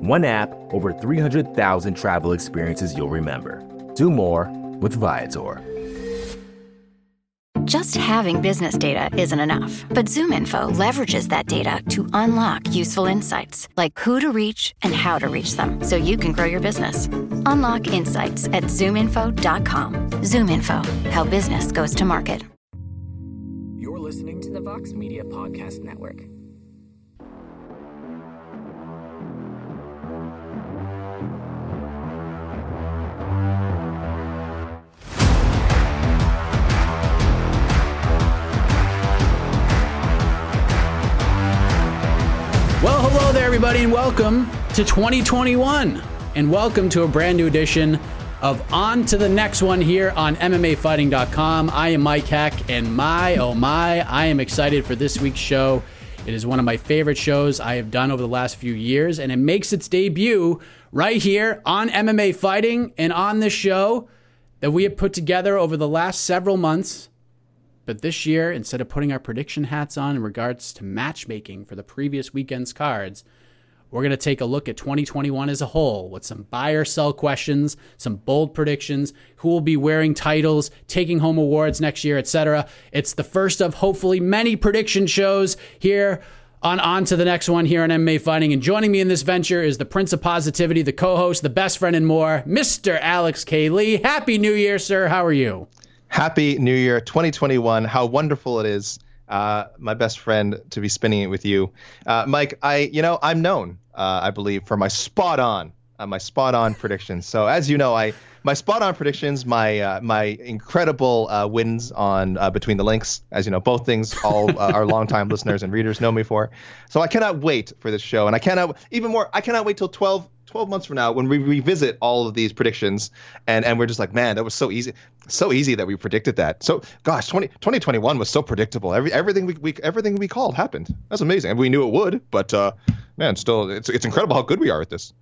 One app, over 300,000 travel experiences you'll remember. Do more with Viator. Just having business data isn't enough, but ZoomInfo leverages that data to unlock useful insights, like who to reach and how to reach them, so you can grow your business. Unlock insights at ZoomInfo.com. ZoomInfo, how business goes to market. You're listening to the Vox Media Podcast Network. Everybody, and welcome to 2021. And welcome to a brand new edition of On to the Next One here on MMAfighting.com. I am Mike Heck, and my, oh my, I am excited for this week's show. It is one of my favorite shows I have done over the last few years, and it makes its debut right here on MMA Fighting and on this show that we have put together over the last several months. But this year, instead of putting our prediction hats on in regards to matchmaking for the previous weekend's cards, we're going to take a look at 2021 as a whole with some buy or sell questions, some bold predictions, who will be wearing titles, taking home awards next year, etc. It's the first of hopefully many prediction shows here on on to the next one here on MMA Fighting. And joining me in this venture is the Prince of Positivity, the co-host, the best friend and more, Mr. Alex K. Lee. Happy New Year, sir. How are you? Happy New Year 2021. How wonderful it is. Uh, my best friend to be spinning it with you, uh, Mike. I, you know, I'm known, uh, I believe, for my spot on, uh, my spot on predictions. So as you know, I my spot on predictions, my uh, my incredible uh, wins on between the links. As you know, both things all our longtime listeners and readers know me for. So I cannot wait for this show, and I cannot even more. I cannot wait till 12 12 months from now when we revisit all of these predictions and and we're just like man that was so easy so easy that we predicted that so gosh 20, 2021 was so predictable every everything we, we everything we called happened that's amazing and we knew it would but uh man still it's it's incredible how good we are at this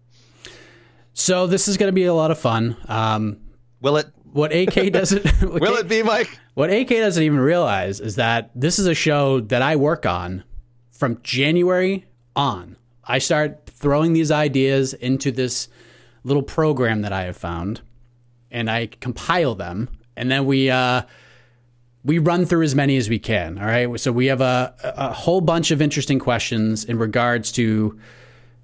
so this is going to be a lot of fun. Um will it? what AK doesn't will it be Mike? What AK doesn't even realize is that this is a show that I work on from January on. I start throwing these ideas into this little program that I have found, and I compile them, and then we uh, we run through as many as we can. All right, so we have a, a whole bunch of interesting questions in regards to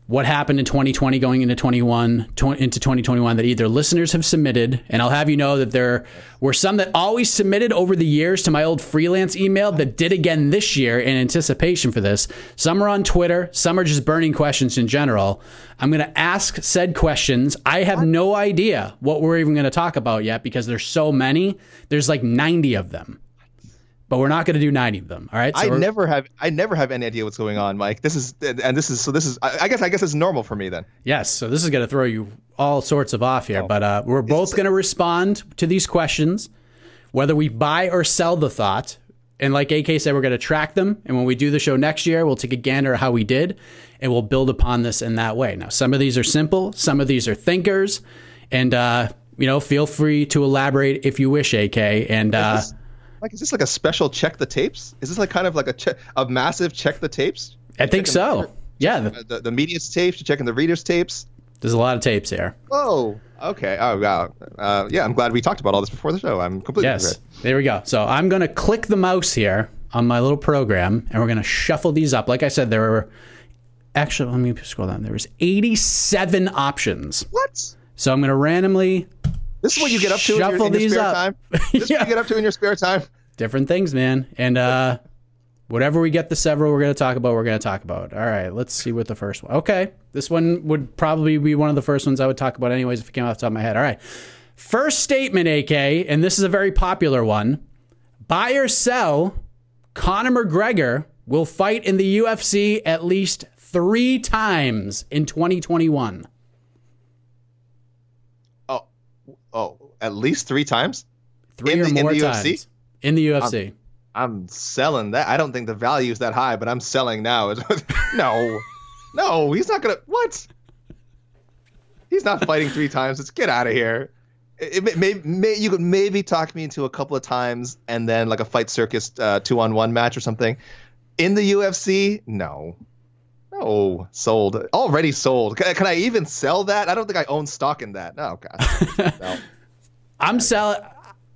what happened in 2020 going into 21 into 2021 that either listeners have submitted and I'll have you know that there were some that always submitted over the years to my old freelance email that did again this year in anticipation for this. Some are on Twitter some are just burning questions in general. I'm going to ask said questions. I have no idea what we're even going to talk about yet because there's so many. There's like 90 of them but we're not going to do 90 of them. All right. So I never have, I never have any idea what's going on, Mike. This is, and this is, so this is, I guess, I guess it's normal for me then. Yes. So this is going to throw you all sorts of off here, oh. but uh, we're both going to respond to these questions, whether we buy or sell the thought. And like AK said, we're going to track them. And when we do the show next year, we'll take a gander at how we did and we'll build upon this in that way. Now, some of these are simple, some of these are thinkers. And, uh, you know, feel free to elaborate if you wish, AK. And, uh, like, is this like a special check the tapes? Is this like kind of like a che- a massive check the tapes? I think so. The, yeah, the, the, the media's tapes, you're checking the reader's tapes. There's a lot of tapes here. Oh, okay. Oh, wow. Uh, yeah, I'm glad we talked about all this before the show. I'm completely yes. There we go. So I'm going to click the mouse here on my little program, and we're going to shuffle these up. Like I said, there were actually let me scroll down. There was 87 options. What? So I'm going to randomly this is what you get up to in your, in your spare up. time. This yeah. is what you get up to in your spare time. Different things, man. And uh, whatever we get the several we're going to talk about, we're going to talk about. All right, let's see what the first one. Okay, this one would probably be one of the first ones I would talk about, anyways, if it came off the top of my head. All right, first statement, AK, and this is a very popular one: buy or sell. Conor McGregor will fight in the UFC at least three times in 2021. Oh, oh, at least three times. Three In or the- in more the times UFC? In the UFC. I'm selling that. I don't think the value is that high, but I'm selling now. no, no, he's not gonna. What? He's not fighting three times. Let's get out of here. It, it may, may, you could maybe talk me into a couple of times and then like a fight circus uh, two on one match or something. In the UFC, no. No, sold. Already sold. Can, can I even sell that? I don't think I own stock in that. No, God. No. I'm selling.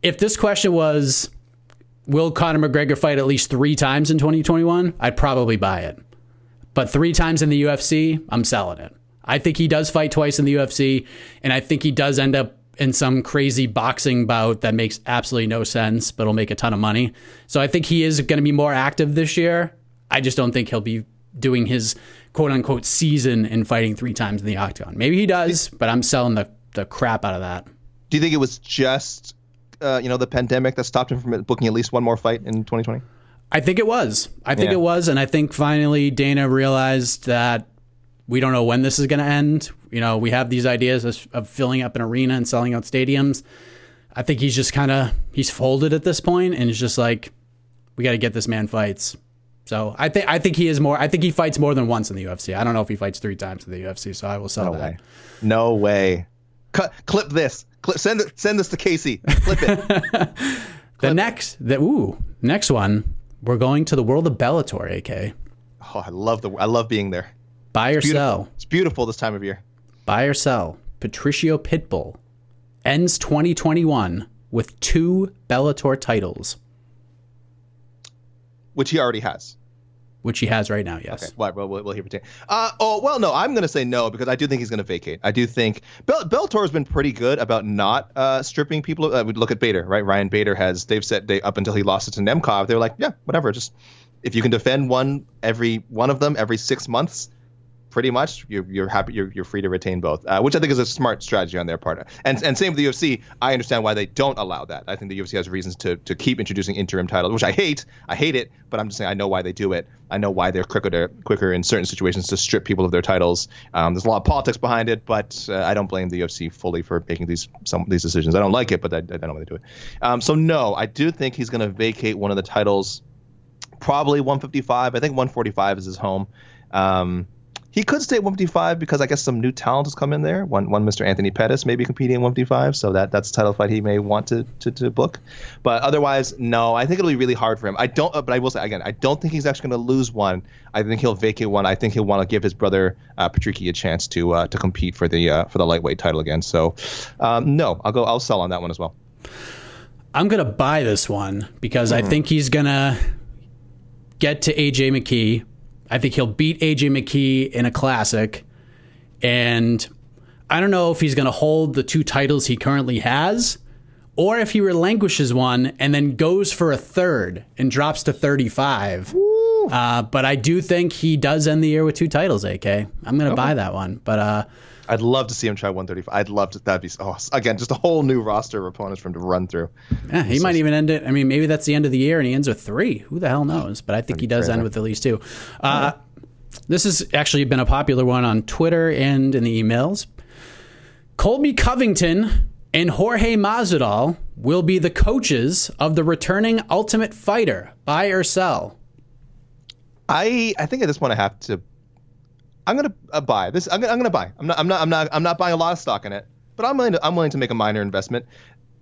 If this question was, will Conor McGregor fight at least three times in 2021? I'd probably buy it. But three times in the UFC, I'm selling it. I think he does fight twice in the UFC, and I think he does end up in some crazy boxing bout that makes absolutely no sense, but will make a ton of money. So I think he is going to be more active this year. I just don't think he'll be doing his quote unquote season and fighting three times in the octagon. Maybe he does, but I'm selling the, the crap out of that. Do you think it was just, uh, you know, the pandemic that stopped him from booking at least one more fight in 2020? I think it was. I think Yeah. it was, and I think finally Dana realized that we don't know when this is going to end. You know, we have these ideas of, of filling up an arena and selling out stadiums. I think he's just kind of he's folded at this point, and it's just like we got to get this man fights. So I think I think he is more. I think he fights more than once in the UFC. I don't know if he fights three times in the UFC. So I will sell No that. way. No way. Cut, clip this. Clip, send it. Send this to Casey. Clip it. The next, the ooh, next one, we're going to the world of Bellator. AK, oh, I love the. I love being there. buy or Beautiful. sell. It's beautiful this time of year. Buy or sell. Patricio Pitbull ends 2021 with two Bellator titles, which he already has. Which he has right now. Yes. Okay, well, well, we'll, hear retain. Uh, oh, well, no, I'm going to say no because I do think he's going to vacate. I do think Bell, Bellator has been pretty good about not uh, stripping people. Uh, we look at Bader, right? Ryan Bader has, they've said they, up until he lost it to Nemkov, they were like, yeah, whatever. Just if you can defend one every one of them every six months, pretty much you're, you're happy you're, you're free to retain both uh, which i think is a smart strategy on their part. And and same with the ufc i understand why they don't allow that. I think the ufc has reasons to to keep introducing interim titles which i hate i hate it but i'm just saying i know why they do it. I know why they're quicker quicker in certain situations to strip people of their titles. Um, there's a lot of politics behind it but uh, i don't blame the ufc fully for making these some these decisions. I don't like it but i, I don't know why they do it. Um, so no i do think he's going to vacate one of the titles probably 155 i think 145 is his home. Um, he could stay at 155 because I guess some new talent has come in there. One, one Mr. Anthony Pettis may be competing at 155, so that that's a title fight he may want to, to, to book. But otherwise, no, I think it'll be really hard for him. I don't, uh, but I will say again, I don't think he's actually going to lose one. I think he'll vacate one. I think he'll want to give his brother uh, a chance to uh, to compete for the uh, for the lightweight title again. So, um, no, I'll go. I'll sell on that one as well. I'm gonna buy this one because I think he's gonna get to AJ McKee. I think he'll beat AJ McKee in a classic, and I don't know if he's gonna hold the two titles he currently has, or if he relinquishes one and then goes for a third and drops to 35. Uh, but I do think he does end the year with two titles. AK, I'm gonna buy that one. But uh, I'd love to see him try 135. I'd love to. That'd be oh, again just a whole new roster of opponents for him to run through. Yeah, he might even end it. I mean, maybe that's the end of the year and he ends with three. Who the hell knows? But I think he does end with at least two. Uh, This has actually been a popular one on Twitter and in the emails. Colby Covington and Jorge Masvidal will be the coaches of the returning Ultimate Fighter. Buy or sell? I I think at this point I have to. I'm gonna uh, buy this. I'm gonna, I'm gonna buy. I'm not. I'm not. I'm not. I'm not buying a lot of stock in it, but I'm willing to. I'm willing to make a minor investment.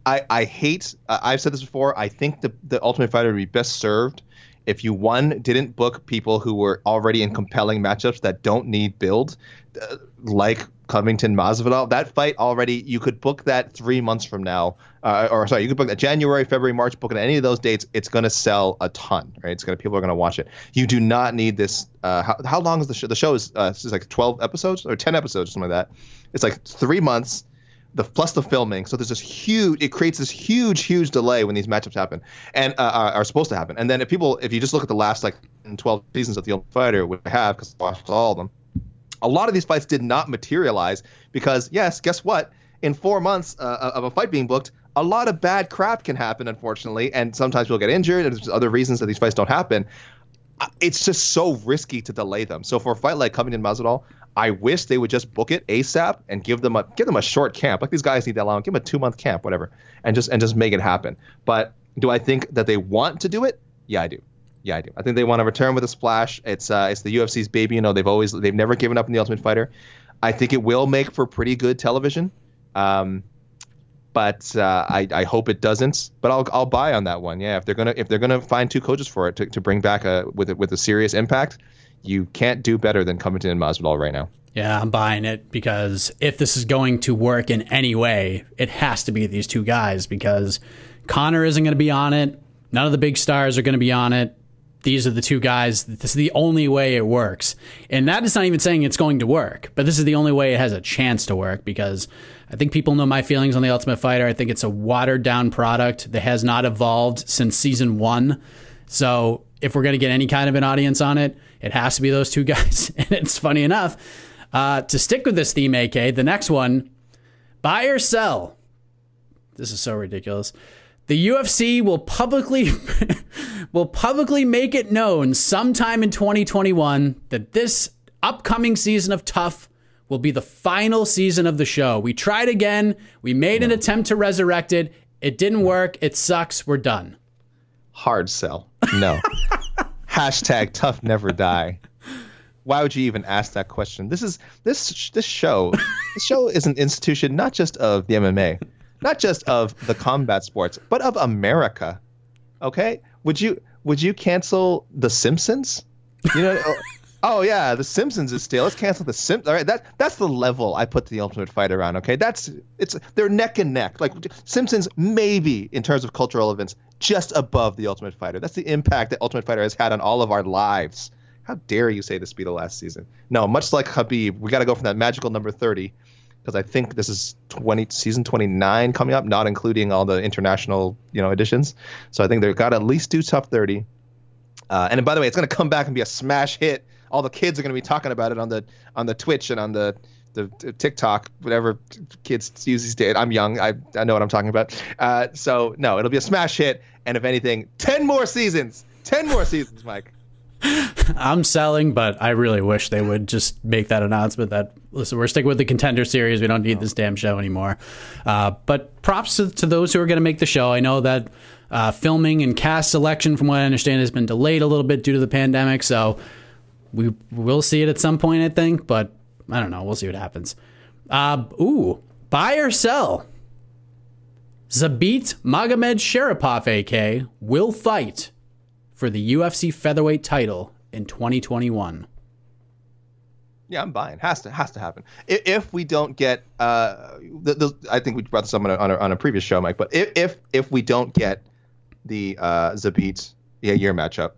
I I hate. Uh, I've said this before. I think the the Ultimate Fighter would be best served if you one didn't book people who were already in compelling matchups that don't need build, uh, like Covington Masvidal. That fight already you could book that three months from now, uh, or sorry, you could book that January, February, March. Book it any of those dates. It's going to sell a ton, right? It's going to people are going to watch it. You do not need this. Uh, how, how long is the show? The show is uh, it's like 12 episodes or 10 episodes, or something like that. It's like three months the plus the filming. So there's this huge. It creates this huge, huge delay when these matchups happen and uh, are, are supposed to happen. And then if people, if you just look at the last like 12 seasons of the Ultimate Fighter, which I have because I watched all of them, a lot of these fights did not materialize because yes, guess what? In four months uh, of a fight being booked, a lot of bad crap can happen, unfortunately, and sometimes people get injured, and there's other reasons that these fights don't happen. it's just so risky to delay them. So for a fight like Covington Masvidal, I wish they would just book it ASAP and give them a give them a short camp. Like these guys need that long. Give them a two month camp, whatever, and just and just make it happen. But do I think that they want to do it? Yeah, I do. Yeah, I do. I think they want to return with a splash. It's uh, it's the UFC's baby. You know, they've always they've never given up in the Ultimate Fighter. I think it will make for pretty good television. Um, but uh, I, I hope it doesn't. But I'll I'll buy on that one. Yeah, if they're gonna if they're gonna find two coaches for it to, to bring back a with a, with a serious impact, you can't do better than Covington and Masvidal right now. Yeah, I'm buying it because if this is going to work in any way, it has to be these two guys because Conor isn't going to be on it. None of the big stars are going to be on it. These are the two guys. This is the only way it works. And that is not even saying it's going to work, but this is the only way it has a chance to work because I think people know my feelings on The Ultimate Fighter. I think it's a watered down product that has not evolved since season one. So if we're going to get any kind of an audience on it, it has to be those two guys. and it's funny enough, uh, to stick with this theme, AK, the next one, buy or sell. This is so ridiculous. The UFC will publicly will publicly make it known sometime in 2021 that this upcoming season of TUF will be the final season of the show. We tried again. We made an attempt to resurrect it. It didn't work. It sucks. We're done. Hard sell. No. Hashtag TUF never die. Why would you even ask that question? This is this this show. this show is an institution not just of the MMA, not just of the combat sports, but of America. Okay? Would you would you cancel The Simpsons? You know, oh, oh yeah, The Simpsons is still. Let's cancel The Simpsons. All right, that that's the level I put the Ultimate Fighter on. Okay, that's it's they're neck and neck. Like Simpsons, maybe in terms of cultural events, just above the Ultimate Fighter. That's the impact that Ultimate Fighter has had on all of our lives. How dare you say this be the last season? No, much like Khabib, we got to go from that magical number 30 because I think this is 20 season 29 coming up, not including all the international you know editions. So I think they've got to at least do top 30. Uh, and by the way, it's going to come back and be a smash hit. All the kids are going to be talking about it on the on the Twitch and on the the, the TikTok, whatever kids use these days. I'm young. I, I know what I'm talking about. Uh, so no, it'll be a smash hit. And if anything, 10 more seasons. 10 more seasons, Mike. I'm selling, but I really wish they would just make that announcement that listen, we're sticking with the contender series. We don't need this damn show anymore. Uh, but props to, to, those who are going to make the show. I know that uh, filming and cast selection, from what I understand, has been delayed a little bit due to the pandemic. So we will see it at some point, I think. But I don't know. We'll see what happens. Uh, ooh, buy or sell. Zabit Magomedsharipov, AK, will fight for the UFC featherweight title in 2021. Yeah, I'm buying. Has to has to happen. If, if we don't get, uh, the, the, I think we brought this up on a, on a, on a previous show, Mike. But if if, if we don't get the uh, Zabit Yair matchup,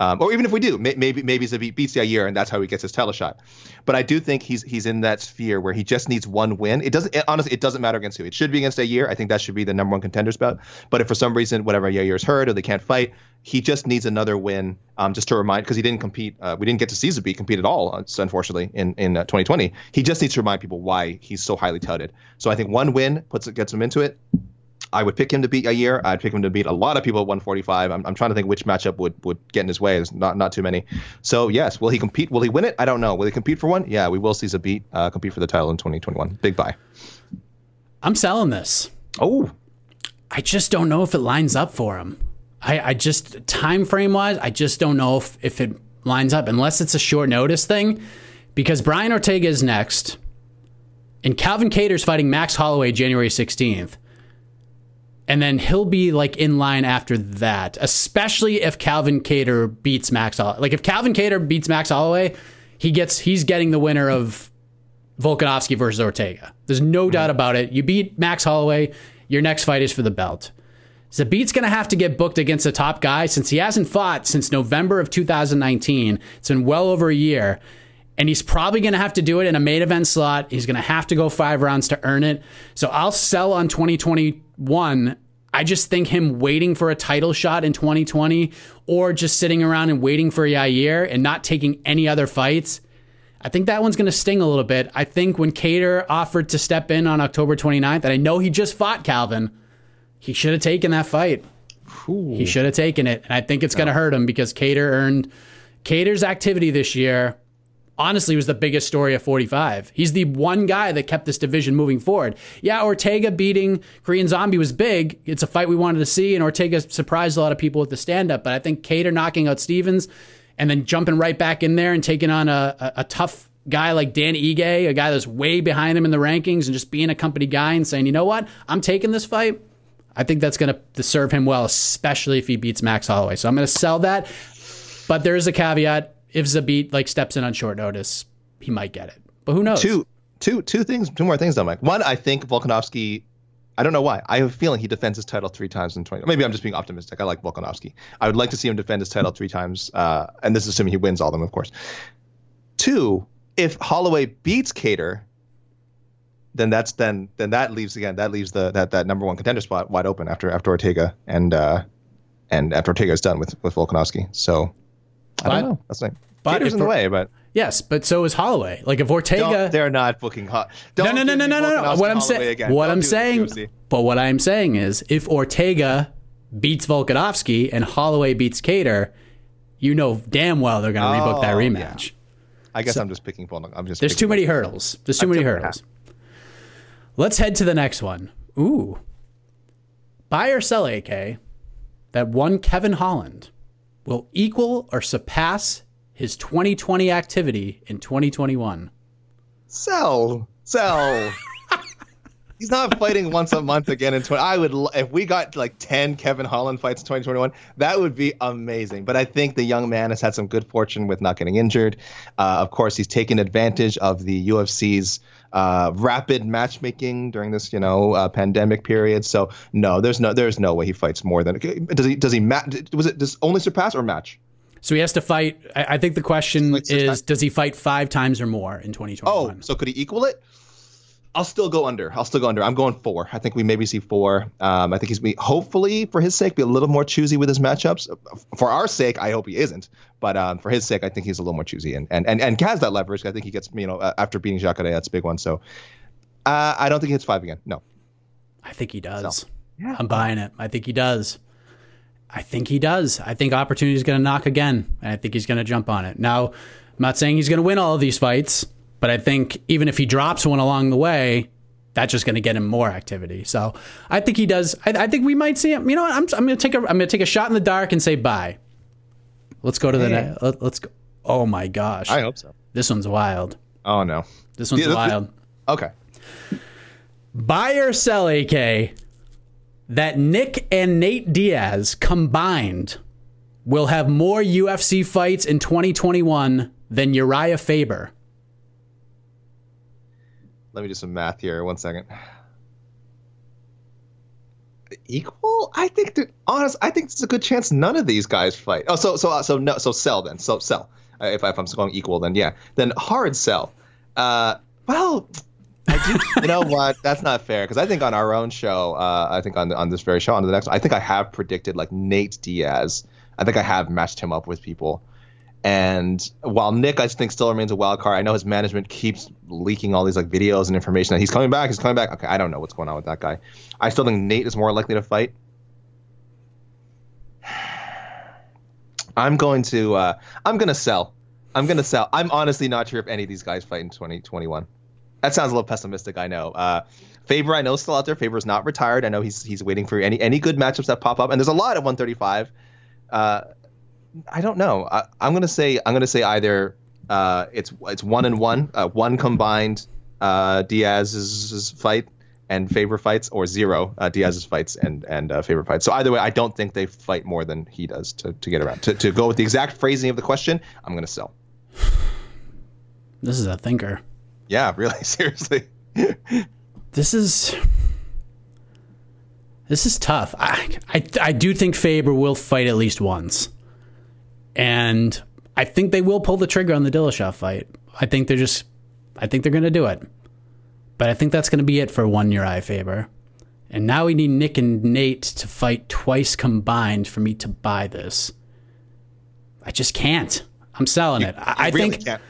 um, or even if we do, may, maybe maybe Zabit beats Yair and that's how he gets his title shot. But I do think he's he's in that sphere where he just needs one win. It doesn't it, honestly it doesn't matter against who. It should be against Yair. I think that should be the number one contender spot. But if for some reason whatever Yair's hurt or they can't fight, he just needs another win um, just to remind because he didn't compete. Uh, we didn't get to see Zabit compete at all, uh, unfortunately, in in uh, 2020. He just needs to remind people why he's so highly touted. So I think one win puts gets him into it. I would pick him to beat Yair. I'd pick him to beat a lot of people at 145. I'm, I'm trying to think which matchup would, would get in his way. There's not not too many. So yes, will he compete? Will he win it? I don't know. Will he compete for one? Yeah, we will see Zabit uh, compete for the title in 2021. Big buy. I'm selling this. Oh, I just don't know if it lines up for him. I, I just time frame wise, I just don't know if, if it lines up unless it's a short notice thing. Because Brian Ortega is next, and Calvin Kattar's fighting Max Holloway January 16th and then he'll be like in line after that, especially if Calvin Kattar beats Max Holloway. Like if Calvin Kattar beats Max Holloway, he gets he's getting the winner of Volkanovski versus Ortega. There's no mm-hmm. doubt about it. You beat Max Holloway, your next fight is for the belt. Zabit's going to have to get booked against a top guy since he hasn't fought since November of 2019. It's been well over a year. And he's probably going to have to do it in a main event slot. He's going to have to go five rounds to earn it. So I'll sell on 2021. I just think him waiting for a title shot in 2020 or just sitting around and waiting for Yair and not taking any other fights. I think that one's going to sting a little bit. I think when Kattar offered to step in on October 29th, and I know he just fought Calvin, he should have taken that fight. Ooh. He should have taken it. And I think it's going to hurt him because Kattar earned Kattar's activity this year honestly was the biggest story of 45. He's the one guy that kept this division moving forward. Yeah, Ortega beating Korean Zombie was big. It's a fight we wanted to see, and Ortega surprised a lot of people with the stand up. But I think Kattar knocking out Stevens and then jumping right back in there and taking on a, a, a tough guy like Dan Ige, a guy that's way behind him in the rankings, and just being a company guy and saying, you know what, I'm taking this fight. I think that's going to serve him well, especially if he beats Max Holloway. So I'm going to sell that. But there is a caveat if Zabit like steps in on short notice, he might get it. But who knows? Two, two, two things, two more things though, Mike. One, I think Volkanovski. I don't know why. I have a feeling he defends his title three times in 20. Maybe I'm just being optimistic. I like Volkanovski. I would like to see him defend his title three times, uh, and this is assuming he wins all of them, of course. Two, if Holloway beats Kattar, then that's then then that leaves again that leaves the that that number one contender spot wide open after after Ortega and uh, and after Ortega is done with with Volkanovski. So I don't know. That's like but Kattar's in the way, but yes, but so is Holloway. Like if Ortega, don't, they're not booking hot. No, no, no, no, no, no, no. What I'm saying, what I'm saying, but what I'm saying is, if Ortega beats Volkanovski and Holloway beats Kattar, you know damn well they're going to rebook that oh, rematch. Yeah. I guess so, I'm just picking. I'm just. There's too many hurdles. There's too many hurdles. Let's head to the next one. Ooh, buy or sell AK that one Kevin Holland will equal or surpass his 2020 activity in 2021. Sell, sell. He's not fighting once a month again in 20. I would if we got like 10 Kevin Holland fights in 2021, that would be amazing. But I think the young man has had some good fortune with not getting injured. Uh, of course, he's taken advantage of the UFC's uh, rapid matchmaking during this, you know, uh, pandemic period. So no, there's no there's no way he fights more than does he does he match was it does only surpass or match? So he has to fight. I, think the question like is, times? does he fight five times or more in 2021? Oh, so could he equal it? I'll still go under. I'll still go under. I'm going four. I think we maybe see four. Um, I think he's be hopefully for his sake be a little more choosy with his matchups. For our sake, I hope he isn't. But um, for his sake, I think he's a little more choosy and and and, and has that leverage. I think he gets you know after beating Jacare, that's a big one. So uh, I don't think he hits five again. No. I think he does. So, yeah. I'm buying it. I think he does. I think he does. I think opportunity is going to knock again, and I think he's going to jump on it. Now, I'm not saying he's going to win all of these fights. But I think even if he drops one along the way, that's just going to get him more activity. So I think he does. I, I think we might see him. You know what? I'm, I'm going to take a I'm going to take a shot in the dark and say bye. Let's go to the next. Let, us go. Oh my gosh! I hope so. This one's wild. Oh no. This one's yeah, wild. Okay. Buy or sell, AK, that Nick and Nate Diaz combined will have more UFC fights in 2021 than Urijah Faber. Let me do some math here. One second. Equal? I think honest. I think there's a good chance none of these guys fight. Oh, so so uh, so no. So sell then. So sell. Uh, if, if I'm going equal, then yeah. Then hard sell. Uh, well, I do. you know what? That's not fair because I think on our own show, uh, I think on on this very show, on the next, one, I think I have predicted like Nate Diaz. I think I have matched him up with people. And while Nick, I think, still remains a wild card, I know his management keeps leaking all these like videos and information that he's coming back, he's coming back. Okay, I don't know what's going on with that guy. I still think Nate is more likely to fight. I'm going to, uh, I'm going to sell. I'm going to sell. I'm honestly not sure if any of these guys fight in 2021. That sounds a little pessimistic, I know. Uh, Faber, I know, is still out there. Faber's not retired. I know he's he's waiting for any any good matchups that pop up, and there's a lot at 135. Uh, I don't know. I, am gonna say I'm gonna say either uh, it's it's one and one, uh, one combined uh, Diaz's fight and Faber fights, or zero uh, Diaz's fights and and uh, Faber fights. So either way, I don't think they fight more than he does to, to get around. To, to go with the exact phrasing of the question, I'm gonna sell. This is a thinker. Yeah, really, seriously. this is this is tough. I, I I do think Faber will fight at least once. And I think they will pull the trigger on the Dillashaw fight. I think they're just, I think they're going to do it. But I think that's going to be it for one year. Urijah Faber. And now we need Nick and Nate to fight twice combined for me to buy this. I just can't. I'm selling it. I, I really think. Can't.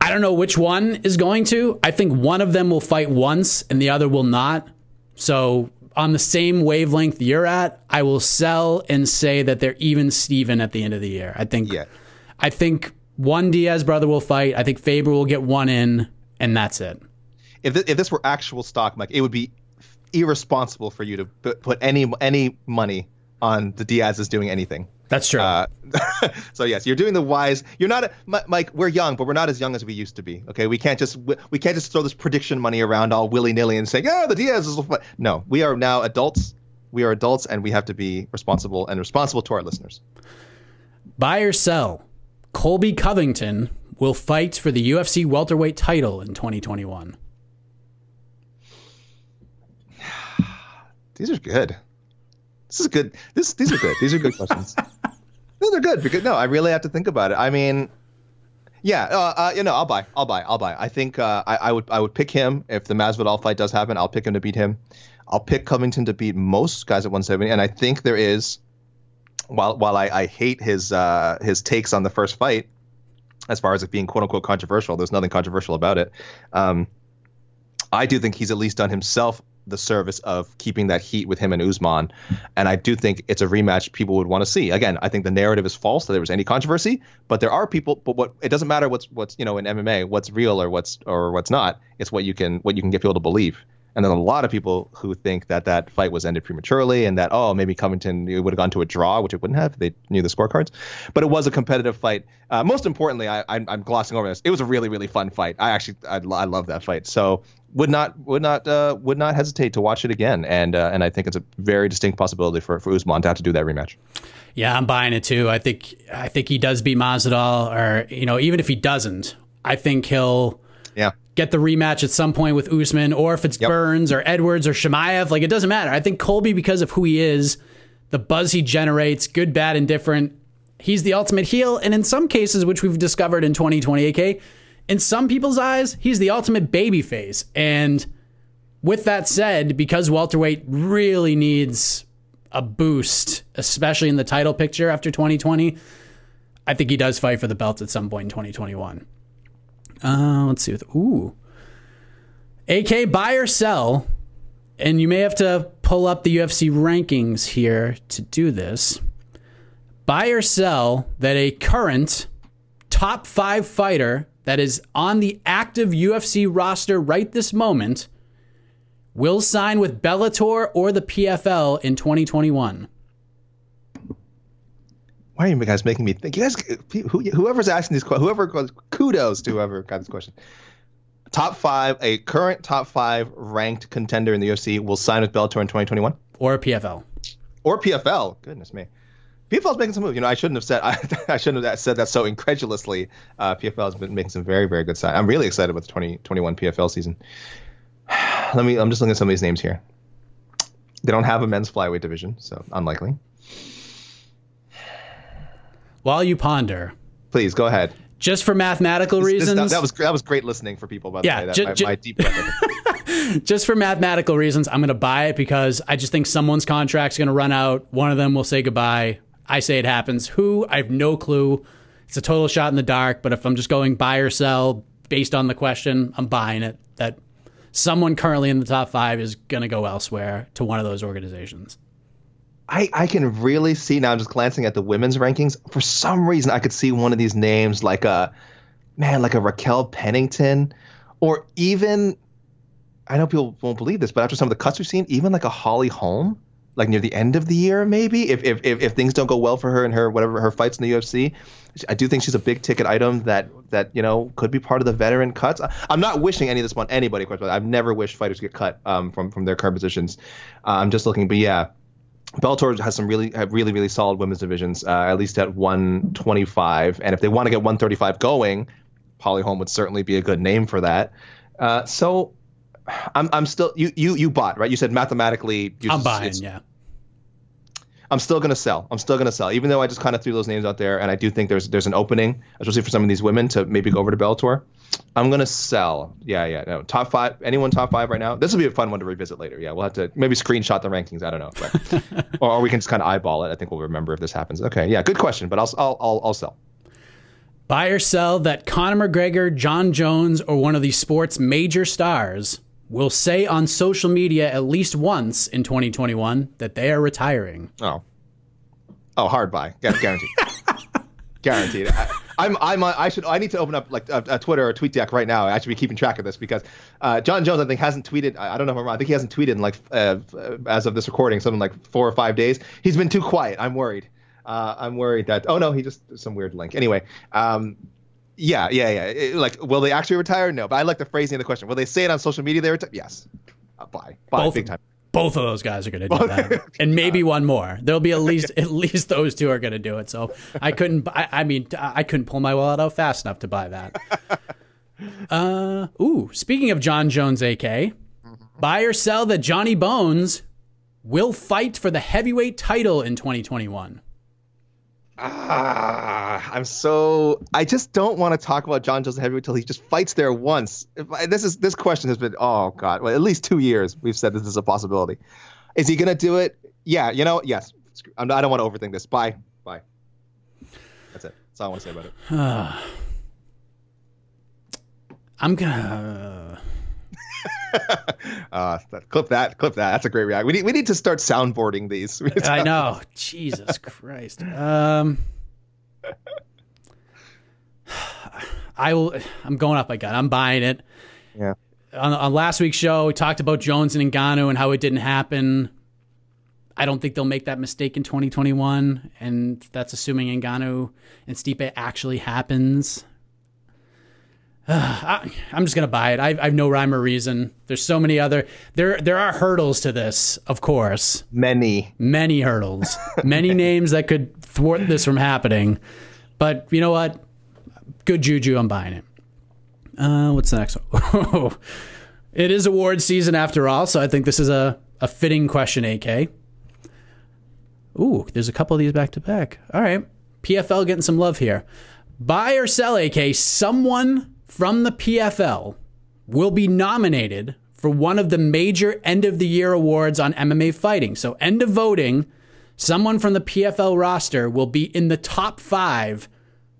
I don't know which one is going to. I think one of them will fight once and the other will not. So on the same wavelength you're at, I will sell and say that they're even Steven at the end of the year. I think. Yeah. I think one Diaz brother will fight. I think Faber will get one in, and that's it. If th- if this were actual stock, Mike, it would be irresponsible for you to put any any money on the Diaz's doing anything. That's true. Uh, so yes, you're doing the wise. You're not, a, Mike. We're young, but we're not as young as we used to be. Okay, we can't just we, we can't just throw this prediction money around all willy nilly and say, yeah, the Diaz is. No, we are now adults. We are adults, and we have to be responsible and responsible to our listeners. Buy or sell. Colby Covington will fight for the UFC welterweight title in 2021. These are good. This is good. This these are good. These are good questions. Those are good because no, I really have to think about it. I mean, yeah, uh, uh, you know, I'll buy, I'll buy, I'll buy. I think uh, I, I would, I would pick him if the Masvidal fight does happen. I'll pick him to beat him. I'll pick Covington to beat most guys at 170, and I think there is. While while I, I hate his uh, his takes on the first fight, as far as it being quote unquote controversial, there's nothing controversial about it. Um, I do think he's at least done himself the service of keeping that heat with him and Usman. And I do think it's a rematch people would want to see. Again, I think the narrative is false that there was any controversy, but there are people but what it doesn't matter what's what's you know in MMA, what's real or what's or what's not. It's what you can what you can get people to believe. And then a lot of people who think that that fight was ended prematurely and that oh maybe Covington would have gone to a draw, which it wouldn't have. They knew the scorecards, but it was a competitive fight. Uh, most importantly, I, I'm, I'm glossing over this. It was a really really fun fight. I actually I, I love that fight. So would not would not uh, would not hesitate to watch it again. And uh, and I think it's a very distinct possibility for for Usman to have to do that rematch. Yeah, I'm buying it too. I think I think he does beat Masvidal, or you know, even if he doesn't, I think he'll Yeah. get the rematch at some point with Usman, or if it's Yep. Burns or Edwards or Chimaev, like it doesn't matter. I think Colby, because of who he is, the buzz he generates, good, bad, indifferent, he's the ultimate heel. And in some cases, which we've discovered in 2020, AK, in some people's eyes, he's the ultimate baby face. And with that said, because welterweight really needs a boost, especially in the title picture after 2020, I think he does fight for the belt at some point in 2021. Uh, let's see. What, ooh. AK, buy or sell. And you may have to pull up the UFC rankings here to do this. Buy or sell that a current top five fighter that is on the active UFC roster right this moment will sign with Bellator or the PFL in 2021. Why are you guys making me think? You guys, whoever's asking these questions, whoever kudos to whoever got this question. Top five, a current top five ranked contender in the UFC will sign with Bellator in 2021 Or PFL. or PFL. Goodness me. PFL's making some moves. You know, I shouldn't have said I, I shouldn't have said that so incredulously. Uh, PFL has been making some very very good signs. I'm really excited about the 2021 PFL season. Let me. I'm just looking at some of these names here. They don't have a men's flyweight division, so unlikely. While you ponder, Please go ahead. just for mathematical This- reasons, that, that was that was great listening for people. By the Yeah, way, that, my, my deep just for mathematical reasons, I'm going to buy it because I just think someone's contract's going to run out. One of them will say goodbye. I say it happens. Who? I have no clue. It's a total shot in the dark. But if I'm just going buy or sell based on the question, I'm buying it. That someone currently in the top five is going to go elsewhere to one of those organizations. I, I can really see now. Just glancing at the women's rankings. For some reason, I could see one of these names like a man, like a Raquel Pennington, or even I know people won't believe this, but after some of the cuts we've seen, even like a Holly Holm, like near the end of the year, maybe if if if, if things don't go well for her and her whatever her fights in the UFC, I do think she's a big ticket item that that you know could be part of the veteran cuts. I- I'm not wishing any of this on anybody, of course, I've never wished fighters get cut um, from from their current positions. Uh, I'm just looking, but yeah. Bellator has some really really really solid women's divisions, uh, at least at 125. And if they want to get 135 going, Holly Holm would certainly be a good name for that. Uh, so I'm I'm still you you you bought right? You said mathematically. You, I'm buying, yeah. I'm still gonna sell. I'm still gonna sell, even though I just kind of threw those names out there, and I do think there's there's an opening, especially for some of these women to maybe go over to Bellator. I'm gonna sell. Yeah, yeah. No, top five. Anyone top five right now? This will be a fun one to revisit later. Yeah, we'll have to maybe screenshot the rankings. I don't know, but, or, or we can just kind of eyeball it. I think we'll remember if this happens. Okay, yeah, good question, but I'll I'll I'll, I'll sell. Buy or sell that Conor McGregor, Jon Jones, or one of these sports major stars will say on social media at least once in 2021 that they are retiring. Oh, oh, hard buy, Gu- guaranteed, guaranteed. I, I'm I'm I should I need to open up like a, a Twitter or tweet deck right now. I should be keeping track of this because uh, Jon Jones I think hasn't tweeted. I, I don't know if I'm wrong. I think he hasn't tweeted in like uh, as of this recording something like four or five days. He's been too quiet. I'm worried. Uh, I'm worried that oh no he just some weird link. Anyway, um, yeah yeah yeah. It- like will they actually retire? No, but I like the phrasing of the question. Will they say it on social media? They retire? Yes. Uh, bye bye Both- big time. Both of those guys are going to do that, and maybe one more. There'll be at least at least those two are going to do it. So I couldn't. I, I mean, I couldn't pull my wallet out fast enough to buy that. Uh, ooh. Speaking of Jon Jones, AK, buy or sell that Johnny Bones will fight for the heavyweight title in 2021. Ah, I'm so. I just don't want to talk about Jon Jones Heavyweight till he just fights there once. I, this is this question has been oh god, well at least two years we've said this is a possibility. Is he gonna do it? Yeah, you know, yes. I'm, I don't want to overthink this. Bye, bye. That's it. That's all I want to say about it. I'm gonna. Uh, that, clip that. Clip that. That's a great react. We need we need to start soundboarding these. We need to- I know. Jesus Christ. Um, I will. I'm going up my gut. I'm buying it. Yeah. On, on last week's show, we talked about Jones and Ngannou and how it didn't happen. I don't think they'll make that mistake in 2021, and that's assuming Ngannou and Stipe actually happens. I, I'm just gonna buy it. I, I have no rhyme or reason. There's so many other there. There are hurdles to this, of course Many. many hurdles, many names that could thwart this from happening. But you know what? Good juju. I'm buying it. Uh, what's the next one? it is award season after all, so I think this is a, a fitting question, AK. Ooh, there's a couple of these back to back. All right. PFL getting some love here. Buy or sell, AK, someone from the PFL will be nominated for one of the major end of the year awards on MMA fighting. So, end of voting, someone from the PFL roster will be in the top five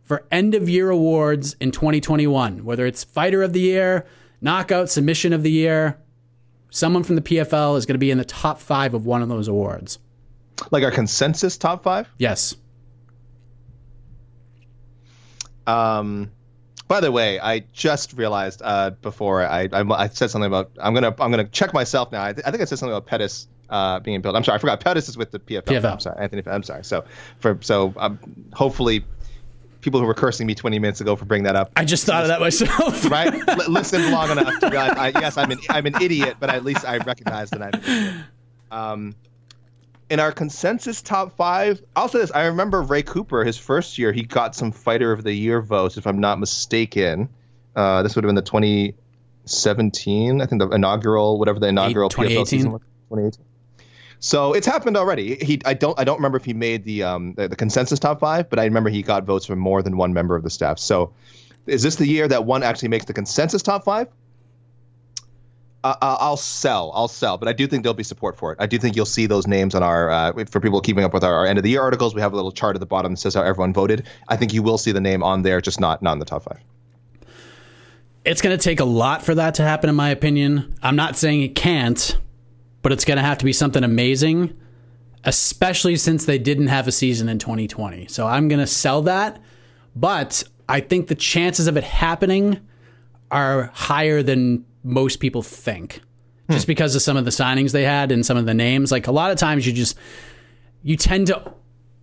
for end of year awards in 2021, whether it's fighter of the year, knockout, submission of the year. Someone from the PFL is going to be in the top five of one of those awards. Like our consensus top five. Yes. Um, by the way, I just realized uh, before I, I I said something about I'm gonna I'm gonna check myself now. I, th- I think I said something about Pettis uh, being built. I'm sorry, I forgot. Pettis is with the PFL. PFL. I'm sorry, Anthony. I'm sorry. So for so um, hopefully people who were cursing me 20 minutes ago for bringing that up. I just thought of that myself. Right, L- listen long enough to realize. I, yes, I'm an I'm an idiot, but at least I recognize that I'm. An idiot. Um, in our consensus top five, I'll say this: I remember Ray Cooper, his first year, he got some Fighter of the Year votes, if I'm not mistaken. Uh, this would have been the 2017, I think, the inaugural, whatever the inaugural PFL 2018? season was. 2018. So it's happened already. He, I don't, I don't remember if he made the um the, the consensus top five, but I remember he got votes from more than one member of the staff. So, is this the year that one actually makes the consensus top five? Uh, I'll sell. I'll sell, but I do think there'll be support for it. I do think you'll see those names on our uh, for people keeping up with our, our end of the year articles. We have a little chart at the bottom that says how everyone voted. I think you will see the name on there, just not not in the top five. it's going to take a lot for that to happen, in my opinion. I'm not saying it can't, but it's going to have to be something amazing, especially since they didn't have a season in 2020. So I'm going to sell that, but I think the chances of it happening are higher than most people think. Just hmm. because of some of the signings they had and some of the names. Like a lot of times you just you tend to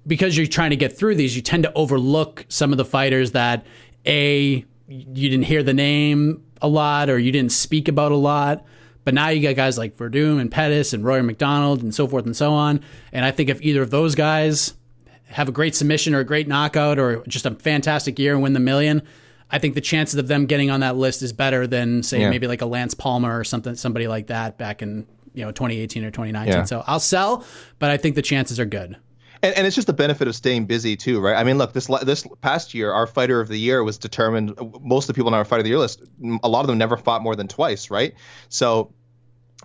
because you're trying to get through these, you tend to overlook some of the fighters that a you didn't hear the name a lot or you didn't speak about a lot. But now you got guys like Werdum and Pettis and Rory MacDonald and so forth and so on. And I think if either of those guys have a great submission or a great knockout or just a fantastic year and win the million, I think the chances of them getting on that list is better than say Yeah. maybe like a Lance Palmer or something somebody like that back in you know 2018 or 2019. Yeah. So I'll sell, but I think the chances are good. And, and it's just the benefit of staying busy too, right? I mean, look, this this past year, our fighter of the year was determined. Most of the people on our fighter of the year list, a lot of them never fought more than twice, right? So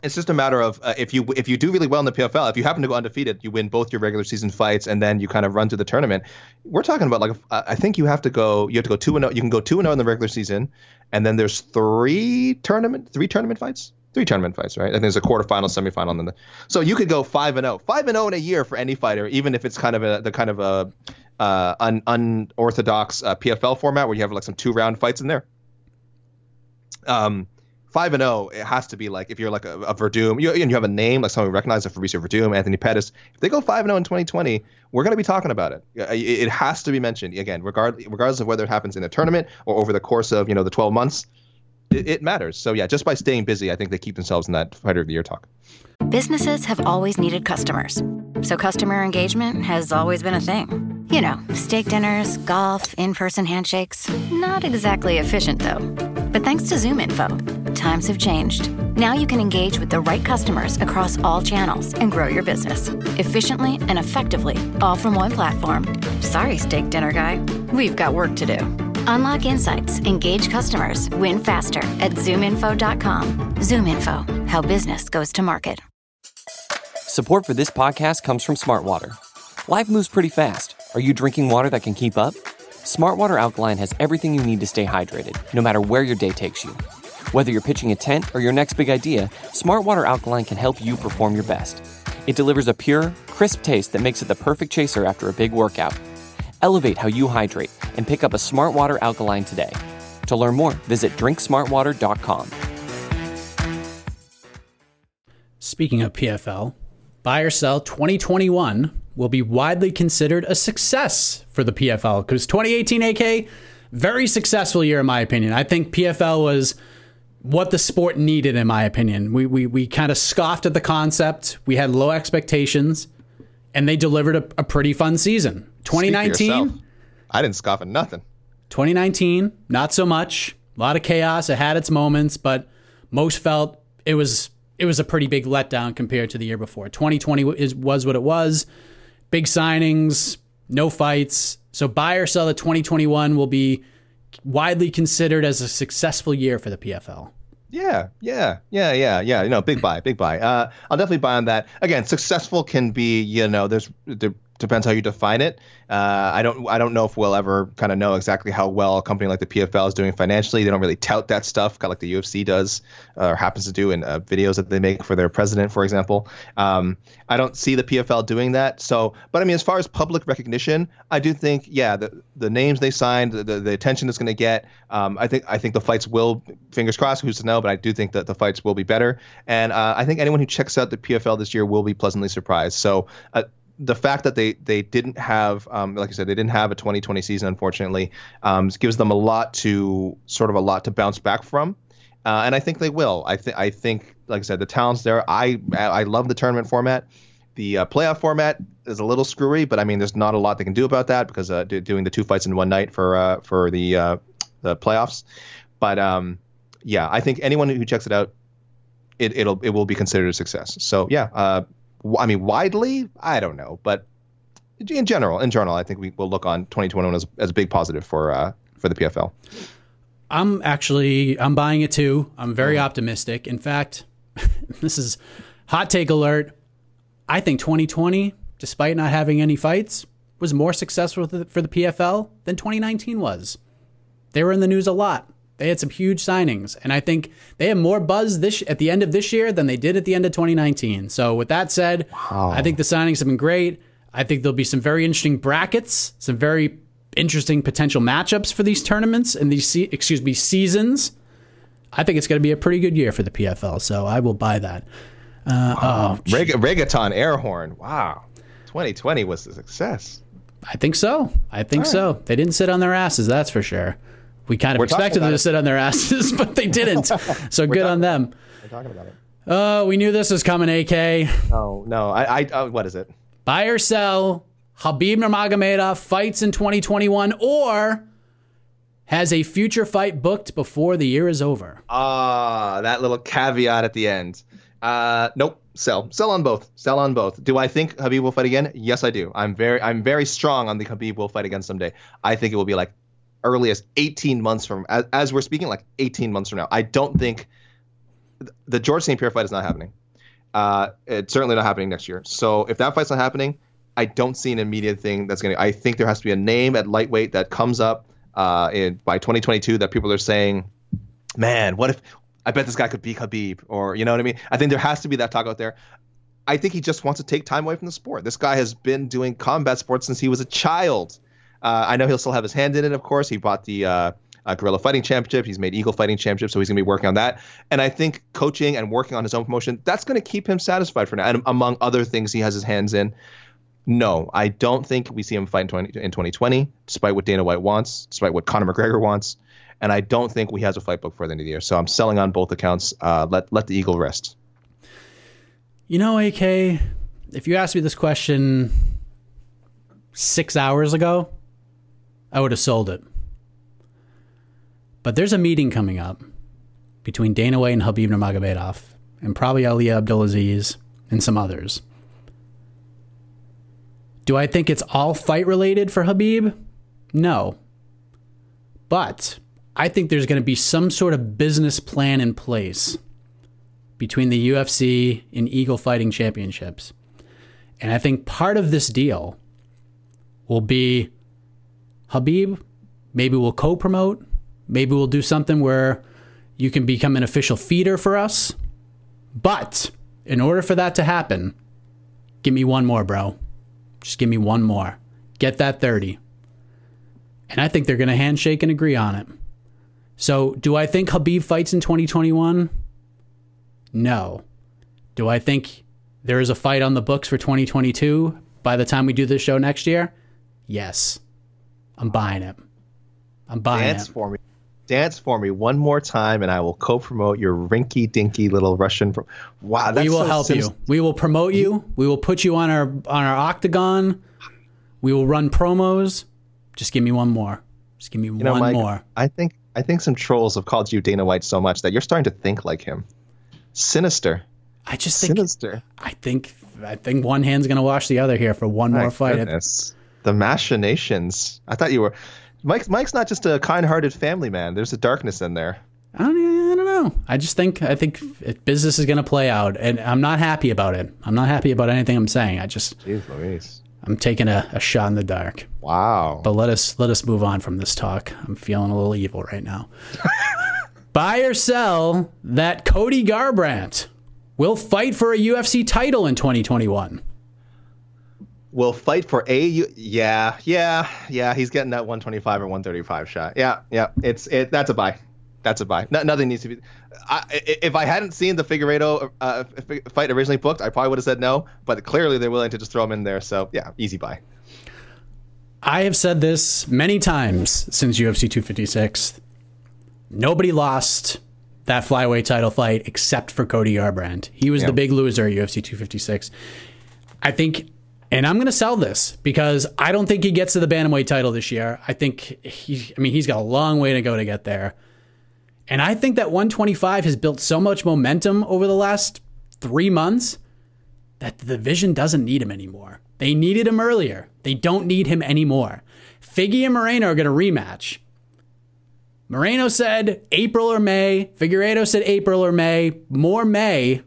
it's just a matter of uh, if you if you do really well in the PFL, if you happen to go undefeated, you win both your regular season fights, and then you kind of run to the tournament. We're talking about like I think you have to go you have to go two and 0 you can go two and zero in the regular season, and then there's three tournament three tournament fights. Three tournament fights, right? And there's a quarterfinal, semifinal, and then the, so you could go five and zero, five and zero in a year for any fighter, even if it's kind of a the kind of a uh, un- unorthodox uh, PFL format where you have like some two round fights in there. Um, five and zero, it has to be like if you're like a, a Werdum, you, and you have a name like someone recognizes, like Fabricio Werdum, Anthony Pettis. If they go five and zero in 2020, we're going to be talking about it. It, it has to be mentioned again, regard, regardless of whether it happens in a tournament or over the course of you know the 12 months. It, it matters. So yeah, just by staying busy, I think they keep themselves in that fighter of the year talk. Businesses have always needed customers. So customer engagement has always been a thing. You know, steak dinners, golf, in person handshakes. Not exactly efficient, though. But thanks to ZoomInfo, times have changed. Now you can engage with the right customers across all channels and grow your business efficiently and effectively, all from one platform. Sorry, steak dinner guy. We've got work to do. Unlock insights, engage customers, win faster at zoominfo.com. ZoomInfo, how business goes to market. Support for this podcast comes from Smartwater. Life moves pretty fast. Are you drinking water that can keep up? Smartwater Alkaline has everything you need to stay hydrated, no matter where your day takes you. Whether you're pitching a tent or your next big idea, Smartwater Alkaline can help you perform your best. It delivers a pure, crisp taste that makes it the perfect chaser after a big workout. Elevate how you hydrate and pick up a Smartwater Alkaline today. To learn more, visit drinksmartwater.com. Speaking of PFL, buy or sell 2021 will be widely considered a success for the PFL because 2018 AK, very successful year in my opinion. I think PFL was what the sport needed in my opinion. We we, we kind of scoffed at the concept. We had low expectations and they delivered a, a pretty fun season. 2019 I didn't scoff at nothing. 2019, not so much. A lot of chaos. It had its moments, but most felt it was it was a pretty big letdown compared to the year before. 2020 is was what it was. Big signings, no fights. So buy or sell the 2021 will be widely considered as a successful year for the PFL. Yeah, yeah, yeah, yeah, yeah. You know, big buy, big buy. Uh, I'll definitely buy on that. Again, successful can be, you know, there's there depends how you define it. Uh, I don't I don't know if we'll ever kind of know exactly how well a company like the PFL is doing financially. They don't really tout that stuff, kind of like the UFC does uh, or happens to do in uh, videos that they make for their president, for example. Um, I don't see the PFL doing that. So, but I mean, as far as public recognition, I do think, yeah, the the names they signed, the the, the attention it's going to get. Um, I think I think the fights will, fingers crossed, who's to know, but I do think that the fights will be better. And uh, I think anyone who checks out the PFL this year will be pleasantly surprised. So uh, the fact that they they didn't have, um, like I said, they didn't have a 2020 season, unfortunately, um, gives them a lot to sort of a lot to bounce back from. Uh, and I think they will. I think I think, like I said, the talent's there. I I love the tournament format. The uh, playoff format is a little screwy, but I mean, there's not a lot they can do about that because uh, do, doing the two fights in one night for uh, for the uh, the playoffs. But um, yeah, I think anyone who checks it out, it, it'll it will be considered a success. So yeah, uh, I mean, widely, I don't know, but in general, in general, I think we will look on 2021 as, as a big positive for uh, for the PFL. I'm actually I'm buying it too. I'm very optimistic. In fact, this is hot take alert. I think 2020, despite not having any fights, was more successful for the, for the PFL than 2019 was. They were in the news a lot. They had some huge signings, and I think they have more buzz this at the end of this year than they did at the end of 2019. So, with that said, wow. I think the signings have been great. I think there'll be some very interesting brackets, some very interesting potential matchups for these tournaments and these excuse me seasons. I think it's going to be a pretty good year for the PFL, so I will buy that. Uh, wow. oh, Reg- reggaeton air horn. Wow, 2020 was a success. I think so. I think right. so. They didn't sit on their asses, that's for sure. We kind of We're expected them to sit on their asses, but they didn't. So good on them. We're talking about it. Oh, we knew this was coming, AK. No, no. I, I uh, what is it? Buy or sell. Khabib Nurmagomedov fights in 2021 or has a future fight booked before the year is over. Ah, uh, that little caveat at the end. Uh, nope. Sell. Sell on both. Sell on both. Do I think Khabib will fight again? Yes, I do. I'm very, I'm very strong on the Khabib will fight again someday. I think it will be like early as 18 months from as, as we're speaking, like 18 months from now. I don't think the Georges St-Pierre fight is not happening. Uh, it's certainly not happening next year. So if that fight's not happening, I don't see an immediate thing that's going to. I think there has to be a name at lightweight that comes up uh, in by 2022 that people are saying, man, what if I bet this guy could be Khabib, or you know what I mean? I think there has to be that talk out there. I think he just wants to take time away from the sport. This guy has been doing combat sports since he was a child. Uh, I know he'll still have his hand in it, of course. He bought the uh, uh, Gorilla Fighting Championship. He's made Eagle Fighting Championship, so he's going to be working on that. And I think coaching and working on his own promotion, that's going to keep him satisfied for now. And among other things he has his hands in. No, I don't think we see him fight in, 20, in 2020, despite what Dana White wants, despite what Conor McGregor wants. And I don't think he has a fight book for the end of the year. So I'm selling on both accounts. Uh, let let the Eagle rest. You know, AK, if you asked me this question six hours ago, I would have sold it. But there's a meeting coming up between Dana White and Khabib Nurmagomedov, and probably Ali Abdelaziz and some others. Do I think it's all fight related for Khabib? No. But I think there's going to be some sort of business plan in place between the UFC and Eagle Fighting Championships. And I think part of this deal will be Khabib, maybe we'll co promote, maybe we'll do something where you can become an official feeder for us. But in order for that to happen, give me one more, bro. Just give me one more. Get that 30. And I think they're going to handshake and agree on it. So, do I think Khabib fights in 2021? No. Do I think there is a fight on the books for 2022 by the time we do this show next year? Yes. I'm buying it. I'm buying Dance it. for me. Dance for me one more time, and I will co-promote your rinky dinky little Russian. Pro- wow, that's we will so help you. We will promote you. We will put you on our on our octagon. We will run promos. Just give me one more. Just give me You know, one Mike, more. I think I think some trolls have called you Dana White so much that you're starting to think like him. Sinister, I just think sinister. I think I think one hand's gonna wash the other here for one more fight. goodness. The machinations. I thought you were. Mike. Mike's not just a kind-hearted family man. There's a darkness in there. I don't, I don't know. I just think I think business is going to play out, and I'm not happy about it. I'm not happy about anything I'm saying. I just Jeez Louise. I'm taking a, a shot in the dark. Wow. But let us let us move on from this talk. I'm feeling a little evil right now. Buy or sell that Cody Garbrandt will fight for a UFC title in 2021. Will fight for a U- yeah yeah yeah he's getting that 125 or 135 shot yeah yeah it's it that's a buy that's a buy no, nothing needs to be I, if i hadn't seen the figueiredo uh, fight originally booked i probably would have said no but clearly they're willing to just throw him in there so yeah easy buy I have said this many times since UFC 256. Nobody lost that flyweight title fight except for Cody Garbrandt. He was Yeah. the big loser at UFC 256. I think, and I'm going to sell this because I don't think he gets to the bantamweight title this year. I think he, I mean, he's got a long way to go to get there. And I think that 125 has built so much momentum over the last three months that the division doesn't need him anymore. They needed him earlier. They don't need him anymore. Figgy and Moreno are going to rematch. Moreno said April or May. Figueiredo said April or May. More May.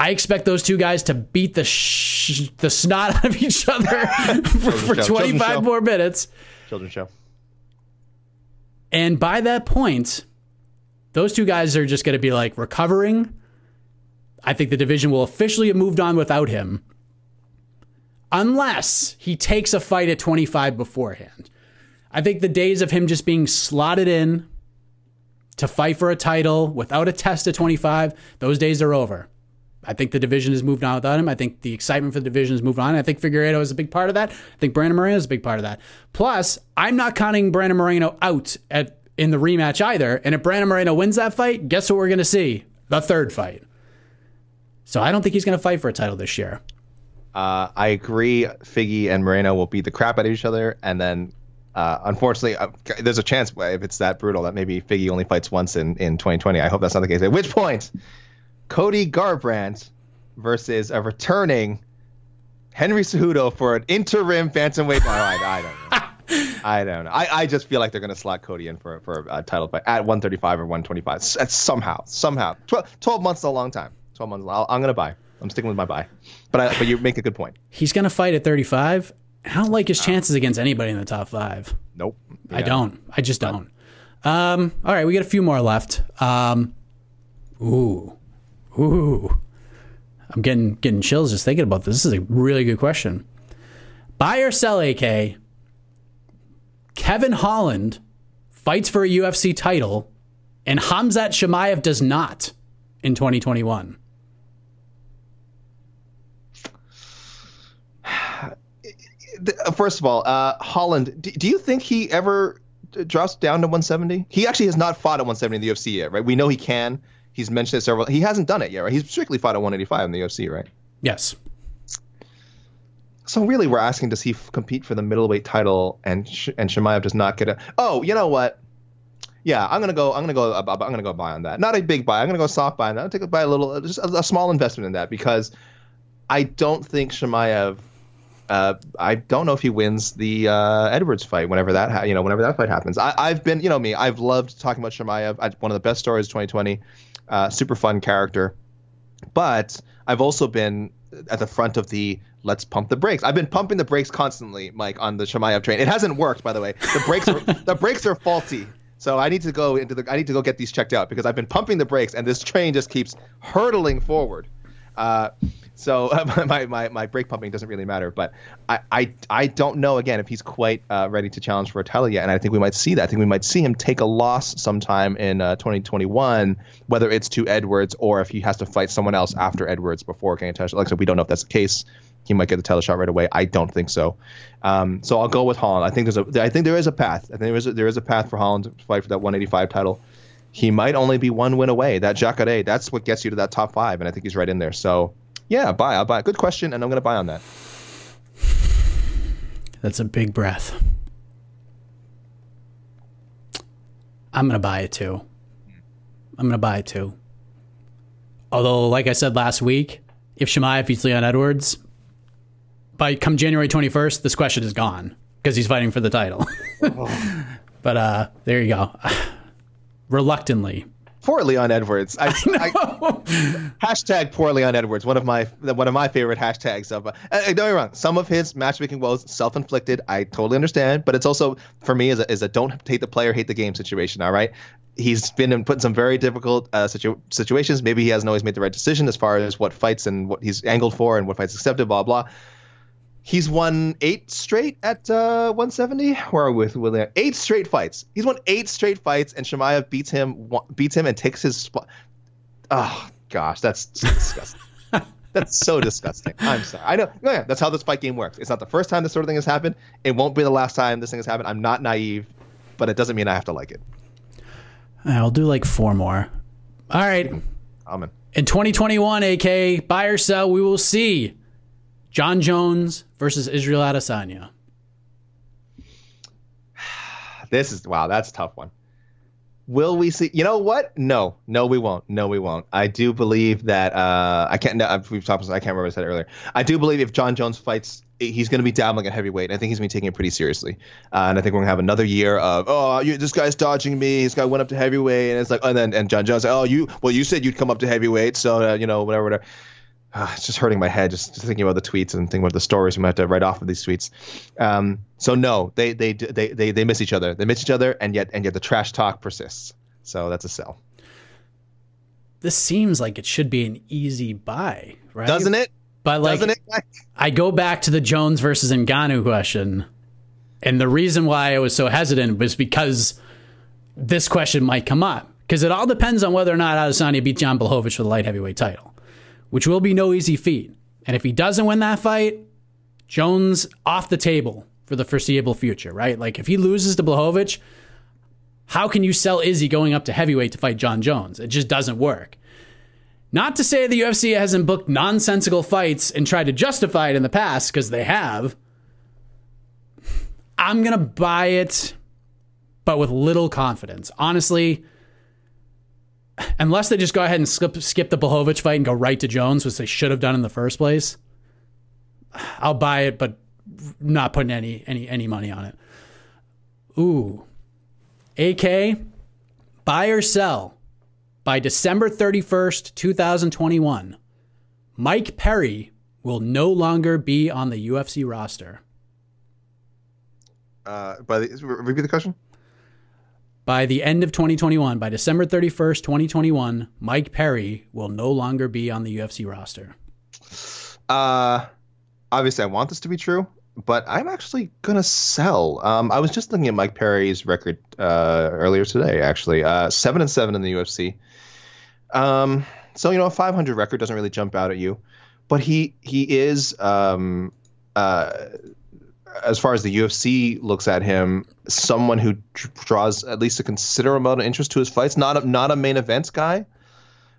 I expect those two guys to beat the sh- the snot out of each other for, for 25 more minutes. children's show And by that point, those two guys are just going to be like recovering. I think the division will officially have moved on without him. Unless he takes a fight at 25 beforehand. I think the days of him just being slotted in to fight for a title without a test at 25, those days are over. I think the division has moved on without him. I think the excitement for the division has moved on. I think Figueiredo is a big part of that. I think Brandon Moreno is a big part of that. Plus, I'm not counting Brandon Moreno out at in the rematch either. And if Brandon Moreno wins that fight, guess what we're going to see? The third fight. So I don't think he's going to fight for a title this year. Uh, I agree. Figgy and Moreno will beat the crap out of each other, and then, uh, unfortunately, uh, there's a chance if it's that brutal that maybe Figgy only fights once in, in 2020. I hope that's not the case. At which point, Cody Garbrandt versus a returning Henry Cejudo for an interim bantamweight. No, I, I don't know. I don't know. I, I just feel like they're going to slot Cody in for for a title fight at 135 or 125. S- uh, Somehow, somehow. 12, 12 months is a long time. 12 months. I'll, I'm going to buy. I'm sticking with my buy. But I, but you make a good point. He's going to fight at 35. I don't like his chances against anybody in the top five. Nope. I don't. I just don't. Um, all right, we got a few more left. Um, ooh, ooh, I'm getting getting chills just thinking about this. This is a really good question. Buy or sell, AK? Kevin Holland fights for a UFC title and Hamzat Chimaev does not in 2021? First of all, uh, Holland, do, do you think he ever drops down to 170? He actually has not fought at 170 in the UFC yet, right? We know he can. He's mentioned it several. He hasn't done it yet, right? He's strictly fought at 185 in the UFC, right? Yes. So really, we're asking does he f- compete for the middleweight title, and Sh- and Chimaev does not get a? Oh, you know what? Yeah, I'm gonna go. I'm gonna go. I'm gonna go buy on that. Not a big buy. I'm gonna go soft buy on that. I'll take a buy a little, just a, a small investment in that because I don't think Chimaev. Uh, I don't know if he wins the uh, Edwards fight whenever that ha- you know whenever that fight happens. I, have been you know me. I've loved talking about Chimaev. I, one of the best stories of 2020. Uh, super fun character, but I've also been at the front of the let's pump the brakes. I've been pumping the brakes constantly, Mike, on the Chimaev train. It hasn't worked, by the way. The brakes are the brakes are faulty. So I need to go into the I need to go get these checked out because I've been pumping the brakes and this train just keeps hurtling forward. Uh, so uh, my, my, my brake pumping doesn't really matter, but I, I, I don't know again if he's quite uh, ready to challenge for a title yet, and I think we might see that. I think we might see him take a loss sometime in uh, 2021, whether it's to Edwards or if he has to fight someone else after Edwards before getting a title. Like I said, we don't know if that's the case. He might get the title shot right away. I don't think so. Um, so I'll go with Holland. I think there's a I think there is a path. I think there is a, there is a path for Holland to fight for that 185 title. He might only be one win away. That Jacare, that's what gets you to that top five, and I think he's right in there. So yeah, buy. I'll buy. Good question, and I'm going to buy on that. That's a big breath. I'm going to buy it too. I'm going to buy it too. Although, like I said last week, if Chimaev beats Leon Edwards, by come January 21st, this question is gone because he's fighting for the title. but uh, there you go. Reluctantly, poor Leon Edwards. I, I, I hashtag poor Leon Edwards. One of my one of my favorite hashtags of. Uh, don't get me wrong. Some of his matchmaking woes self inflicted. I totally understand, but it's also for me is a, is a don't hate the player, hate the game situation. All right. He's been in, put in some very difficult uh, situ- situations. Maybe he hasn't always made the right decision as far as what fights and what he's angled for and what fights accepted. Blah blah. He's won eight straight at uh, 170. Where are we with William? Eight straight fights. He's won eight straight fights, and Chimaev beats him, beats him, and takes his spot. Oh gosh, that's disgusting. that's so disgusting. I'm sorry. I know. Yeah, that's how this fight game works. It's not the first time this sort of thing has happened. It won't be the last time this thing has happened. I'm not naive, but it doesn't mean I have to like it. I'll do like four more. All right. Amen. In 2021, AK, buy or sell, we will see Jon Jones versus Israel Adesanya. This is wow, that's a tough one. Will we see? You know what? No, no, we won't. No, we won't. I do believe that uh, I can't. No, we've talked. I can't remember what I said earlier. I do believe if Jon Jones fights, he's going to be dabbling at heavyweight. I think he's going to be taking it pretty seriously, uh, and I think we're going to have another year of oh, you, this guy's dodging me. This guy went up to heavyweight, and it's like, and then and Jon Jones, oh, you well, you said you'd come up to heavyweight, so uh, you know whatever, whatever uh, it's just hurting my head just, just, thinking about the tweets and thinking about the stories we might have to write off of these tweets. Um, so no, they, they they they they miss each other. They miss each other, and yet and yet the trash talk persists. So that's a sell. This seems like it should be an easy buy, right? Doesn't it? But like, Doesn't it? I go back to the Jones versus Ngannou question, and the reason why I was so hesitant was because this question might come up because it all depends on whether or not Adesanya beat John Blachowicz for the light heavyweight title which will be no easy feat. And if he doesn't win that fight, Jones off the table for the foreseeable future, right? Like if he loses to Blachowicz, how can you sell Izzy going up to heavyweight to fight Jon Jones? It just doesn't work. Not to say the UFC hasn't booked nonsensical fights and tried to justify it in the past, because they have. I'm going to buy it, but with little confidence. Honestly, unless they just go ahead and skip, skip the Blachowicz fight and go right to Jones, which they should have done in the first place, I'll buy it, but not putting any any any money on it. Ooh, AK, buy or sell by December thirty first, two thousand twenty one. Mike Perry will no longer be on the UFC roster. Uh, by the, repeat the question by the end of 2021, by December 31st, 2021, Mike Perry will no longer be on the UFC roster. Uh, obviously, I want this to be true. but I'm actually gonna sell. Um, I was just looking at Mike Perry's record uh, earlier today, actually, uh, seven and seven in the UFC. Um, so you know, a 500 record doesn't really jump out at you, but he he is um, uh, as far as the UFC looks at him, someone who draws at least a considerable amount of interest to his fights. Not a, not a main events guy,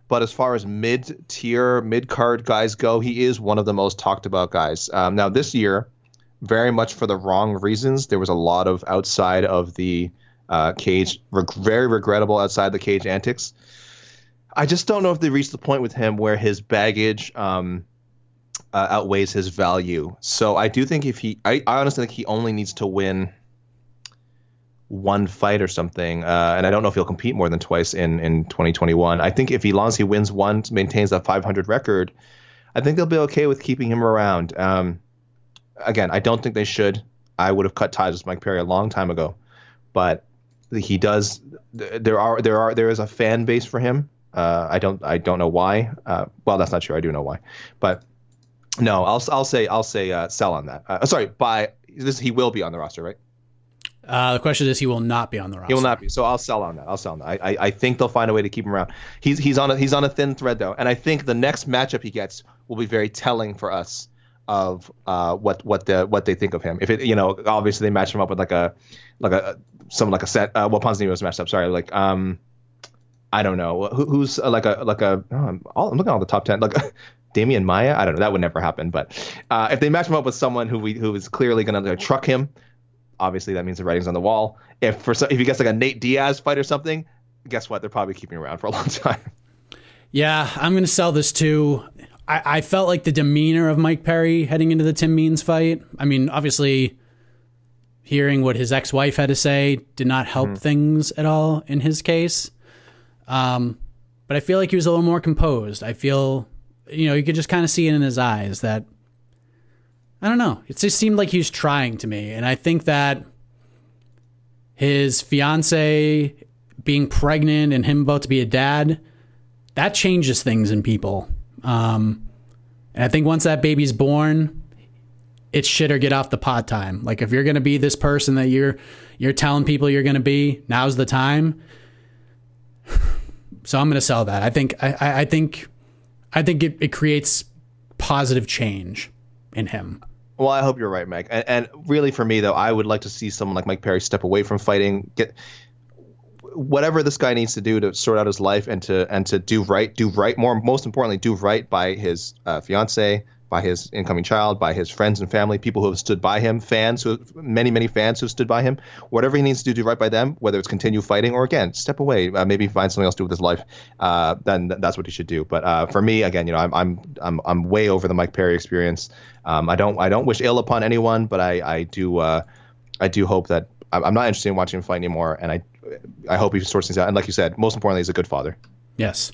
but as far as mid tier, mid card guys go, he is one of the most talked about guys. Um, now this year, very much for the wrong reasons. There was a lot of outside of the uh, cage, reg- very regrettable outside the cage antics. I just don't know if they reached the point with him where his baggage. Um, uh, outweighs his value. So I do think if he, I, I honestly think he only needs to win one fight or something, uh, and I don't know if he'll compete more than twice in in 2021. I think if he, long as he wins one, maintains that 500 record, I think they'll be okay with keeping him around. Um, again, I don't think they should. I would have cut ties with Mike Perry a long time ago, but he does. There are there are there is a fan base for him. Uh, I don't I don't know why. Uh, well, that's not true. I do know why, but no, I'll I'll say I'll say uh, sell on that. Uh, sorry, buy. This he will be on the roster, right? Uh, the question is, he will not be on the roster. He will not be. So I'll sell on that. I'll sell on that. I, I, I think they'll find a way to keep him around. He's he's on a he's on a thin thread though, and I think the next matchup he gets will be very telling for us of uh, what what the what they think of him. If it you know obviously they match him up with like a like a someone like a set uh, well Ponzinibbio was matched up. Sorry, like um I don't know Who, who's uh, like a like a oh, I'm, all, I'm looking at all the top ten like Demian Maia. I don't know. That would never happen. But uh, if they match him up with someone who we who is clearly going to truck him, obviously that means the writing's on the wall. If for if he gets like a Nate Diaz fight or something, guess what? They're probably keeping around for a long time. Yeah, I'm going to sell this too. I, I felt like the demeanor of Mike Perry heading into the Tim Means fight. I mean, obviously, hearing what his ex-wife had to say did not help mm-hmm. things at all in his case. Um, but I feel like he was a little more composed. I feel you know, you could just kind of see it in his eyes that I don't know. It just seemed like he was trying to me, and I think that his fiance being pregnant and him about to be a dad that changes things in people. Um, and I think once that baby's born, it's shit or get off the pot time. Like if you're gonna be this person that you're you're telling people you're gonna be, now's the time. So I'm gonna sell that. I think I, I think I think it, it creates positive change in him. Well, I hope you're right, Mike. And, and, really, for me though, I would like to see someone like Mike Perry step away from fighting, get whatever this guy needs to do to sort out his life and to and to do right, do right. More, most importantly, do right by his uh, fiance, by his incoming child, by his friends and family, people who have stood by him, fans who many many fans who have stood by him. Whatever he needs to do right by them, whether it's continue fighting or again step away, uh, maybe find something else to do with his life, uh, then that's what he should do. But uh, for me, again, you know, I'm I'm I'm I'm way over the Mike Perry experience. Um, I don't I don't wish ill upon anyone, but I I do uh, I do hope that I'm not interested in watching him fight anymore, and I I hope he sorts things out. And like you said, most importantly, he's a good father. Yes.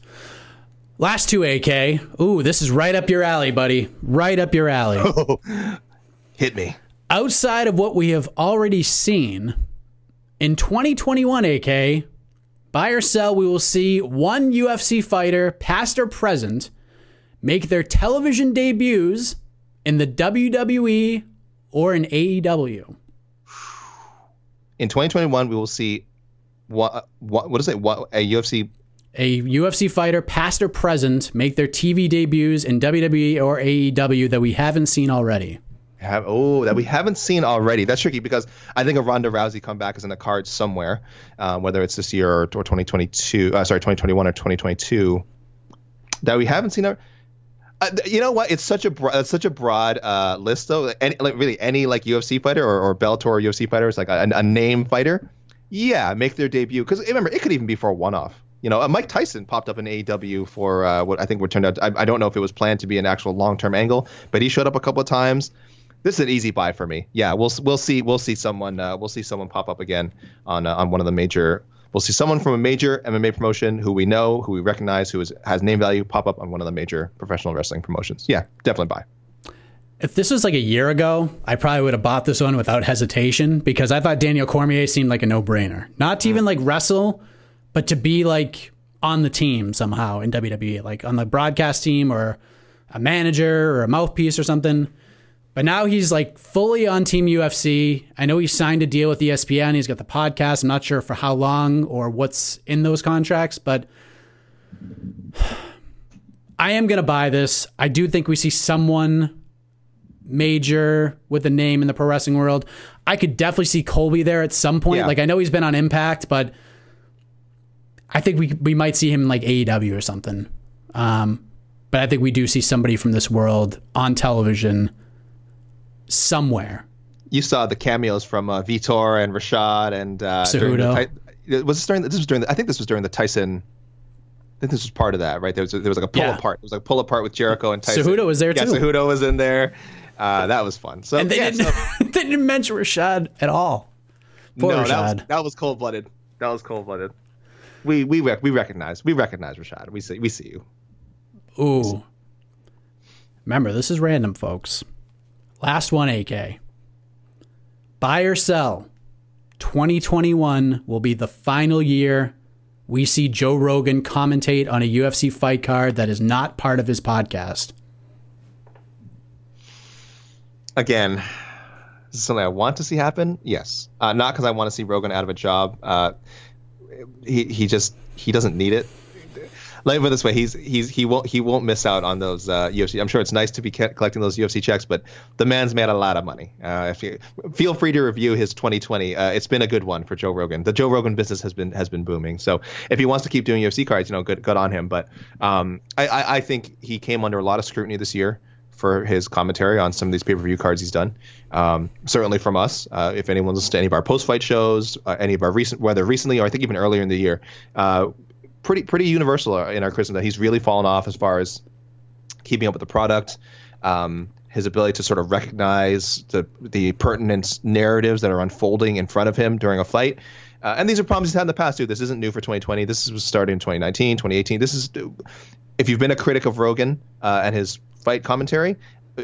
Last two AK. Ooh, this is right up your alley, buddy. Right up your alley. Hit me. Outside of what we have already seen in 2021 AK, buy or sell, we will see one UFC fighter, past or present, make their television debuts in the WWE or in AEW. In 2021, we will see what uh, what what is it? What a UFC a UFC fighter, past or present, make their TV debuts in WWE or AEW that we haven't seen already? Have, oh, that we haven't seen already. That's tricky because I think a Ronda Rousey comeback is in the cards somewhere, um, whether it's this year or, or 2022, uh, sorry, 2021 or 2022. That we haven't seen. Uh, you know what? It's such a bro- it's such a broad uh, list though. Any like really any like UFC fighter or, or Bellator or UFC fighter is like a, a name fighter. Yeah, make their debut because remember it could even be for a one off. You know, uh, Mike Tyson popped up in AEW for uh, what I think would turn out. I, I, don't know if it was planned to be an actual long-term angle, but he showed up a couple of times. This is an easy buy for me. Yeah, we'll we'll see we'll see someone uh, we'll see someone pop up again on uh, on one of the major. We'll see someone from a major MMA promotion who we know, who we recognize, who is, has name value, pop up on one of the major professional wrestling promotions. Yeah, definitely buy. If this was like a year ago, I probably would have bought this one without hesitation because I thought Daniel Cormier seemed like a no-brainer. Not to even like wrestle, but to be like on the team somehow in WWE, like on the broadcast team or a manager or a mouthpiece or something. But now he's like fully on Team UFC. I know he signed a deal with ESPN. He's got the podcast. I'm not sure for how long or what's in those contracts, but I am going to buy this. I do think we see someone major with a name in the pro wrestling world. I could definitely see Colby there at some point. Yeah. Like I know he's been on Impact, but I think we we might see him in like AEW or something. Um, but I think we do see somebody from this world on television somewhere. You saw the cameos from uh, Vitor and Rashad and uh, during the Ty- was this during the, this was during the, I think this was during the Tyson. I think this was part of that, right? There was a, there was like a pull Yeah. apart. It was like a pull apart with Jericho and Tyson. Cejudo was there, yeah, too. Cejudo was in there. Uh, that was fun. So And they yeah, didn't so- they didn't mention Rashad at all. Poor no, that was, that was cold blooded. That was cold blooded. We we rec- we recognize we recognize Rashad. We see we see you. Ooh. Remember, this is random, folks. Last one, AK. Buy or sell. 2021 will be the final year we see Joe Rogan commentate on a UFC fight card that is not part of his podcast. Again, this is something I want to see happen. Yes, uh, not because I want to see Rogan out of a job. Uh, he he just he doesn't need it. Let me put it this way: he's he's he won't he won't miss out on those uh, UFC. I'm sure it's nice to be collecting those UFC checks, but the man's made a lot of money. Uh, if you, feel free to review his 2020. Uh, it's been a good one for Joe Rogan. The Joe Rogan business has been has been booming. So if he wants to keep doing UFC cards, you know, good good on him. But um, I, I I think he came under a lot of scrutiny this year for his commentary on some of these pay-per-view cards he's done. Um, certainly from us, uh, if anyone listens to any of our post-fight shows, uh, any of our recent, whether recently or I think even earlier in the year, uh, pretty pretty universal in our criticism that he's really fallen off as far as keeping up with the product. Um, his ability to sort of recognize the the pertinent narratives that are unfolding in front of him during a fight. Uh, and these are problems he's had in the past too. This isn't new for 2020. This was started in 2019, 2018. This is if you've been a critic of Rogan uh, and his fight commentary,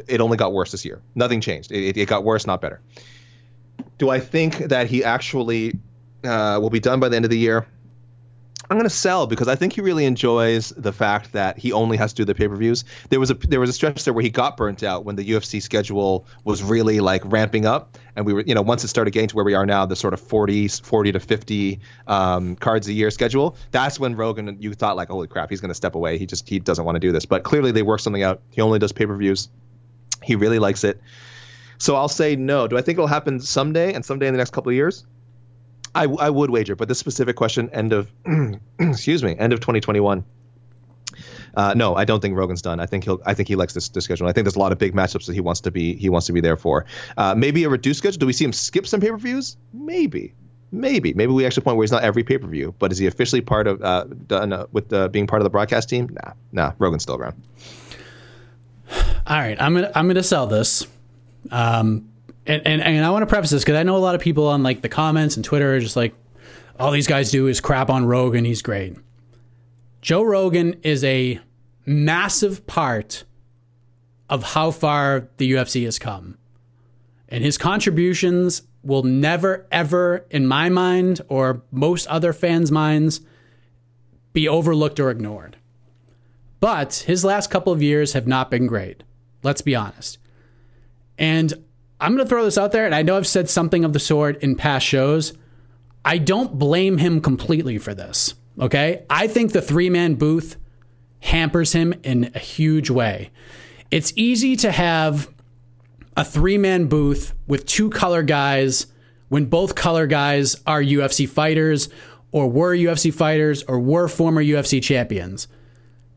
it only got worse this year. Nothing changed. It, it got worse, not better. Do I think that he actually uh, will be done by the end of the year? I'm going to sell because I think he really enjoys the fact that he only has to do the pay-per-views. There was a there was a stretch there where he got burnt out when the UFC schedule was really like ramping up, and we were you know once it started getting to where we are now, the sort of 40 40 to 50 um, cards a year schedule. That's when Rogan you thought like holy crap he's going to step away. He just he doesn't want to do this, but clearly they worked something out. He only does pay-per-views. He really likes it. So I'll say no. Do I think it'll happen someday and someday in the next couple of years? I, I would wager, but this specific question, end of, excuse me, end of 2021. Uh, no, I don't think Rogan's done. I think he'll. I think he likes this, this schedule. I think there's a lot of big matchups that he wants to be. He wants to be there for. Uh, maybe a reduced schedule. Do we see him skip some pay-per-views? Maybe, maybe, maybe we actually point where he's not every pay-per-view. But is he officially part of uh, done uh, with uh, being part of the broadcast team? Nah, nah. Rogan's still around. All right, I'm gonna I'm gonna sell this. Um, and and, and I want to preface this because I know a lot of people on like the comments and Twitter are just like, all these guys do is crap on Rogan. He's great. Joe Rogan is a massive part of how far the UFC has come, and his contributions will never ever, in my mind or most other fans' minds, be overlooked or ignored. But his last couple of years have not been great. Let's be honest. And I'm going to throw this out there, and I know I've said something of the sort in past shows. I don't blame him completely for this. Okay. I think the three man booth hampers him in a huge way. It's easy to have a three man booth with two color guys when both color guys are UFC fighters or were UFC fighters or were former UFC champions.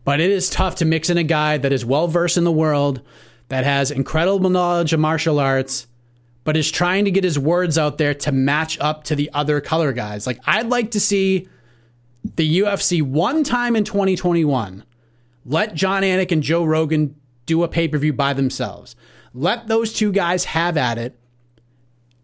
But it is tough to mix in a guy that is well versed in the world, that has incredible knowledge of martial arts, but is trying to get his words out there to match up to the other color guys. Like, I'd like to see the UFC one time in 2021 let Jon Anik and Joe Rogan do a pay per view by themselves. Let those two guys have at it.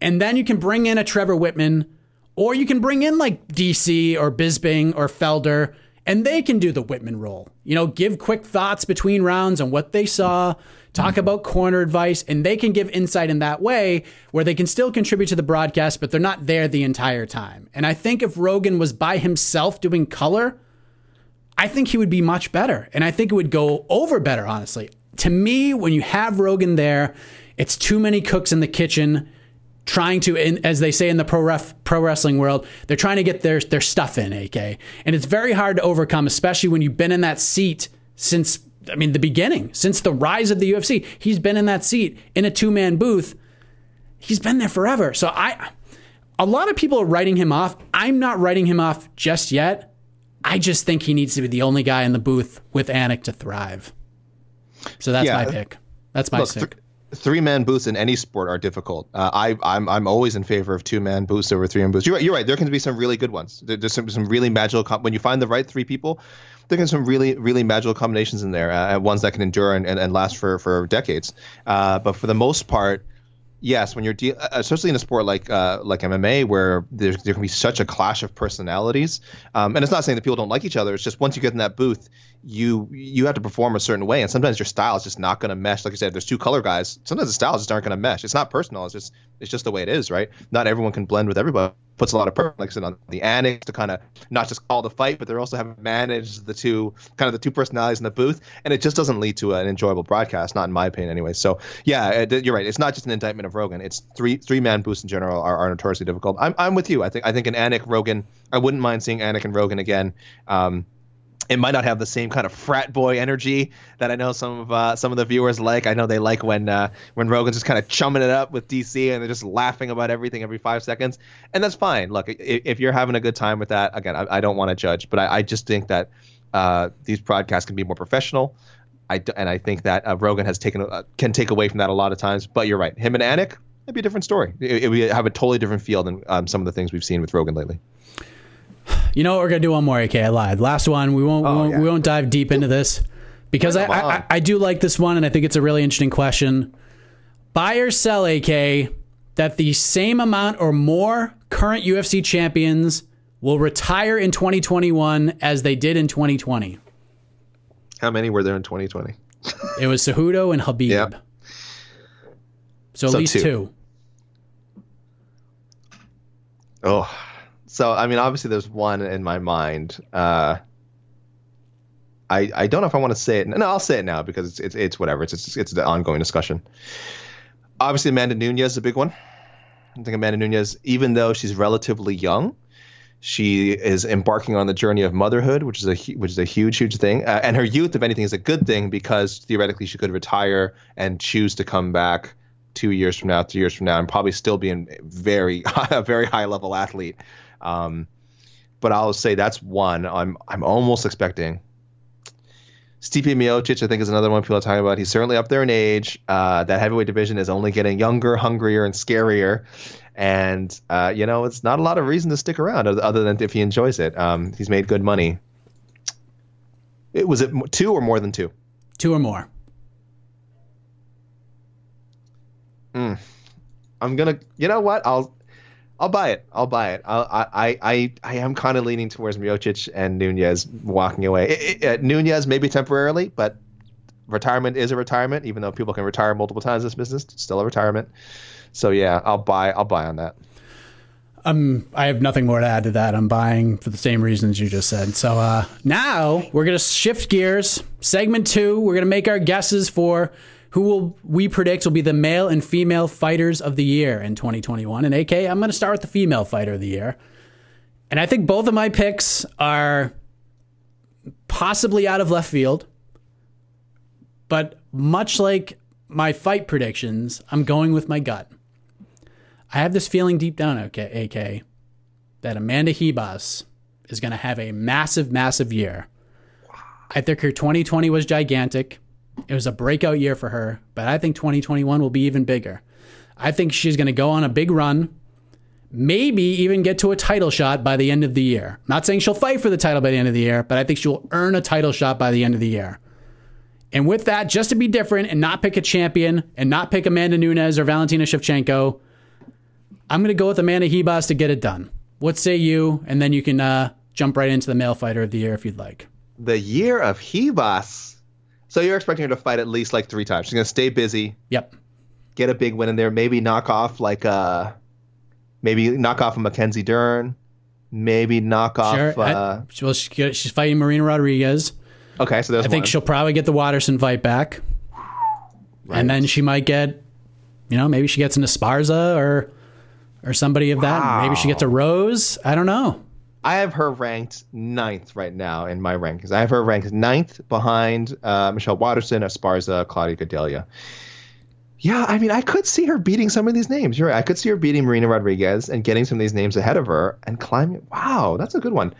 And then you can bring in a Trevor Wittman, or you can bring in like DC or Bisping or Felder, and they can do the Wittman role. You know, give quick thoughts between rounds on what they saw, talk about corner advice, and they can give insight in that way where they can still contribute to the broadcast, but they're not there the entire time. And I think if Rogan was by himself doing color, I think he would be much better. And I think it would go over better, honestly. To me, when you have Rogan there, It's too many cooks in the kitchen trying to, as they say in the pro ref, pro wrestling world, they're trying to get their their stuff in, AK, and it's very hard to overcome, especially when you've been in that seat since. I mean, the beginning, since the rise of the UFC, he's been in that seat in a two man booth. He's been there forever. So I, a lot of people are writing him off. I'm not writing him off just yet. I just think he needs to be the only guy in the booth with Anik to thrive. So that's Yeah. my pick. That's my Look, pick. th- three man booths in any sport are difficult. Uh, I, I'm I'm always in favor of two man booths over three man booths. You're right. You're right. There can be some really good ones. There, there's some, some really magical com- when you find the right three people. There can some really really magical combinations in there, uh, ones that can endure and, and, and last for for decades. Uh, but for the most part. Yes, when you're de- uh, especially in a sport like uh, like MMA, where there's, there can be such a clash of personalities, um, and it's not saying that people don't like each other. It's just once you get in that booth, you you have to perform a certain way, and sometimes your style is just not going to mesh. Like I said, there's two color guys. Sometimes the styles just aren't going to mesh. It's not personal. It's just it's just the way it is, right? Not everyone can blend with everybody. Puts a lot of pressure, like said, on the annex to kind of not just call the fight, but they're also having managed the two kind of the two personalities in the booth, and it just doesn't lead to an enjoyable broadcast, not in my opinion, anyway. So yeah, you're right. It's not just an indictment of Rogan. It's three three man booths in general are, are notoriously difficult. I'm I'm with you. I think I think an Anik Rogan. I wouldn't mind seeing Anik and Rogan again. Um, it might not have the same kind of frat boy energy that I know some of uh, some of the viewers like. I know they like when uh, when Rogan's just kind of chumming it up with DC and they're just laughing about everything every five seconds, and that's fine. Look, if you're having a good time with that, again, I, I don't want to judge, but I, I just think that uh, these broadcasts can be more professional. I and I think that uh, Rogan has taken uh, can take away from that a lot of times. But you're right, him and Anik, it'd be a different story. It, it would have a totally different feel than um, some of the things we've seen with Rogan lately. You know what? We're gonna do one more. AK, I lied. Last one. We won't. we, oh, won't yeah. we won't dive deep into this because I, I I do like this one, and I think it's a really interesting question. Buy or sell, AK, that the same amount or more current UFC champions will retire in 2021 as they did in 2020. How many were there in 2020? It was Cejudo and Habib. Yeah. So at So least two. two. Oh, so I mean, obviously, there's one in my mind. Uh, I I don't know if I want to say it. No, I'll say it now because it's it's, it's whatever. It's, it's it's the ongoing discussion. Obviously, Amanda Nunes is a big one. I think Amanda Nunes, even though she's relatively young, she is embarking on the journey of motherhood, which is a which is a huge huge thing. Uh, and her youth, if anything, is a good thing because theoretically she could retire and choose to come back two years from now, three years from now, and probably still be a very a very high level athlete. Um, but I'll say that's one. I'm I'm almost expecting. Stipe Miocic, I think, is another one people are talking about. He's certainly up there in age. Uh, that heavyweight division is only getting younger, hungrier, and scarier. And uh, you know, it's not a lot of reason to stick around other- than if he enjoys it. Um, he's made good money. It was it two or more than two. Two or more. I'm gonna. You know what? I'll. I'll buy it. I'll buy it. I I I I am kind of leaning towards Miocic and Nunes walking away. It, it, uh, Nunes maybe temporarily, but retirement is a retirement. Even though people can retire multiple times in this business, it's still a retirement. So yeah, I'll buy. I'll buy on that. Um, I have nothing more to add to that. I'm buying for the same reasons you just said. So uh, now we're gonna shift gears. Segment two, we're gonna make our guesses for who will we predict will be the male and female fighters of the year in 2021. And AK, I'm gonna start with the female fighter of the year. And I think both of my picks are possibly out of left field. But much like my fight predictions, I'm going with my gut. I have this feeling deep down, okay, AK, that Amanda Ribas is going to have a massive, massive year. I think her 2020 was gigantic. It was a breakout year for her, but I think 2021 will be even bigger. I think she's going to go on a big run, maybe even get to a title shot by the end of the year. Not saying she'll fight for the title by the end of the year, but I think she'll earn a title shot by the end of the year. And with that, just to be different and not pick a champion and not pick Amanda Nunes or Valentina Shevchenko, I'm going to go with Amanda Ribas to get it done. What say you? And then you can uh, jump right into the male fighter of the year if you'd like. The year of Ribas. So you're expecting her to fight at least like three times. She's gonna stay busy, Yep. get a big win in there, maybe knock off like uh, maybe knock off a Mackenzie Dern, maybe knock off. Sure. I- Uh, well, she- she's fighting Marina Rodriguez. okay, so there's I think one. she'll probably get the Waterson fight back. right. And then she might get You know, maybe she gets into Sparza or or somebody of that. Maybe she gets a Rose. I don't know. I have her ranked ninth right now in my rankings. I have her ranked ninth behind uh, Michelle Waterson, Esparza, Claudia Gadelha. Yeah, I mean, I could see her beating some of these names. You're right. I could see her beating Marina Rodriguez and getting some of these names ahead of her and climbing. Wow, that's a good one.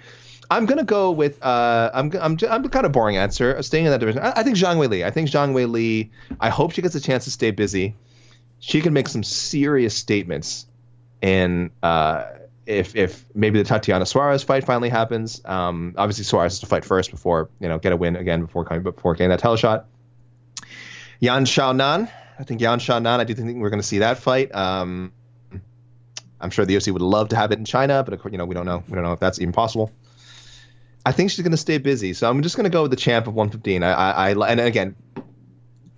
I'm gonna go with uh, I'm I'm I'm kind of boring answer. Staying in that division, I, I think Zhang Weili. I think Zhang Weili. I hope she gets a chance to stay busy. She can make some serious statements, in uh, if if maybe the Tatiana Suarez fight finally happens, um, obviously Suarez has to fight first before you know get a win again before coming before getting that title shot. Yan Xiaonan, I think Yan Xiaonan. I do think we're going to see that fight. Um, I'm sure the UFC would love to have it in China, but of course, you know we don't know. We don't know if that's even possible. I think she's going to stay busy, so I'm just going to go with the champ of 115. I, I, I and again,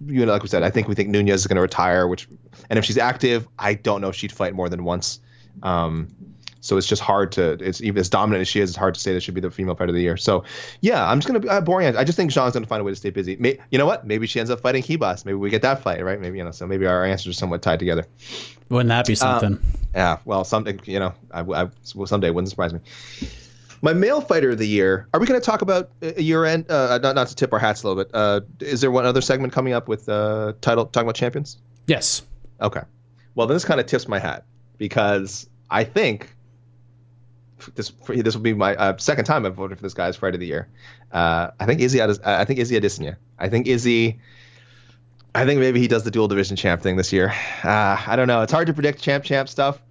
you know, like we said, I think we think Nunes is going to retire. Which, and if she's active, I don't know if she'd fight more than once. Um, so it's just hard to. It's even as dominant as she is, it's hard to say that should be the female fighter of the year. So yeah, I'm just gonna be uh, boring. I just think Zhang's gonna find a way to stay busy. May, you know what? Maybe she ends up fighting Ribas. Maybe we get that fight, right? Maybe you know. So maybe our answers are somewhat tied together. Wouldn't that be something? Um, yeah. Well, someday you know, I, I well, someday wouldn't surprise me. My male fighter of the year. Are we going to talk about a year end? Uh, not not to tip our hats a little bit. Uh, is there one other segment coming up with uh, title talking about champions? Yes. Okay. Well, then this kind of tips my hat because I think this this will be my uh, second time I've voted for this guy as fight of the year. Uh, I think Izzy. I think Izzy Adesanya. I think Izzy. I think maybe he does the dual division champ thing this year. Uh, I don't know. It's hard to predict champ champ stuff,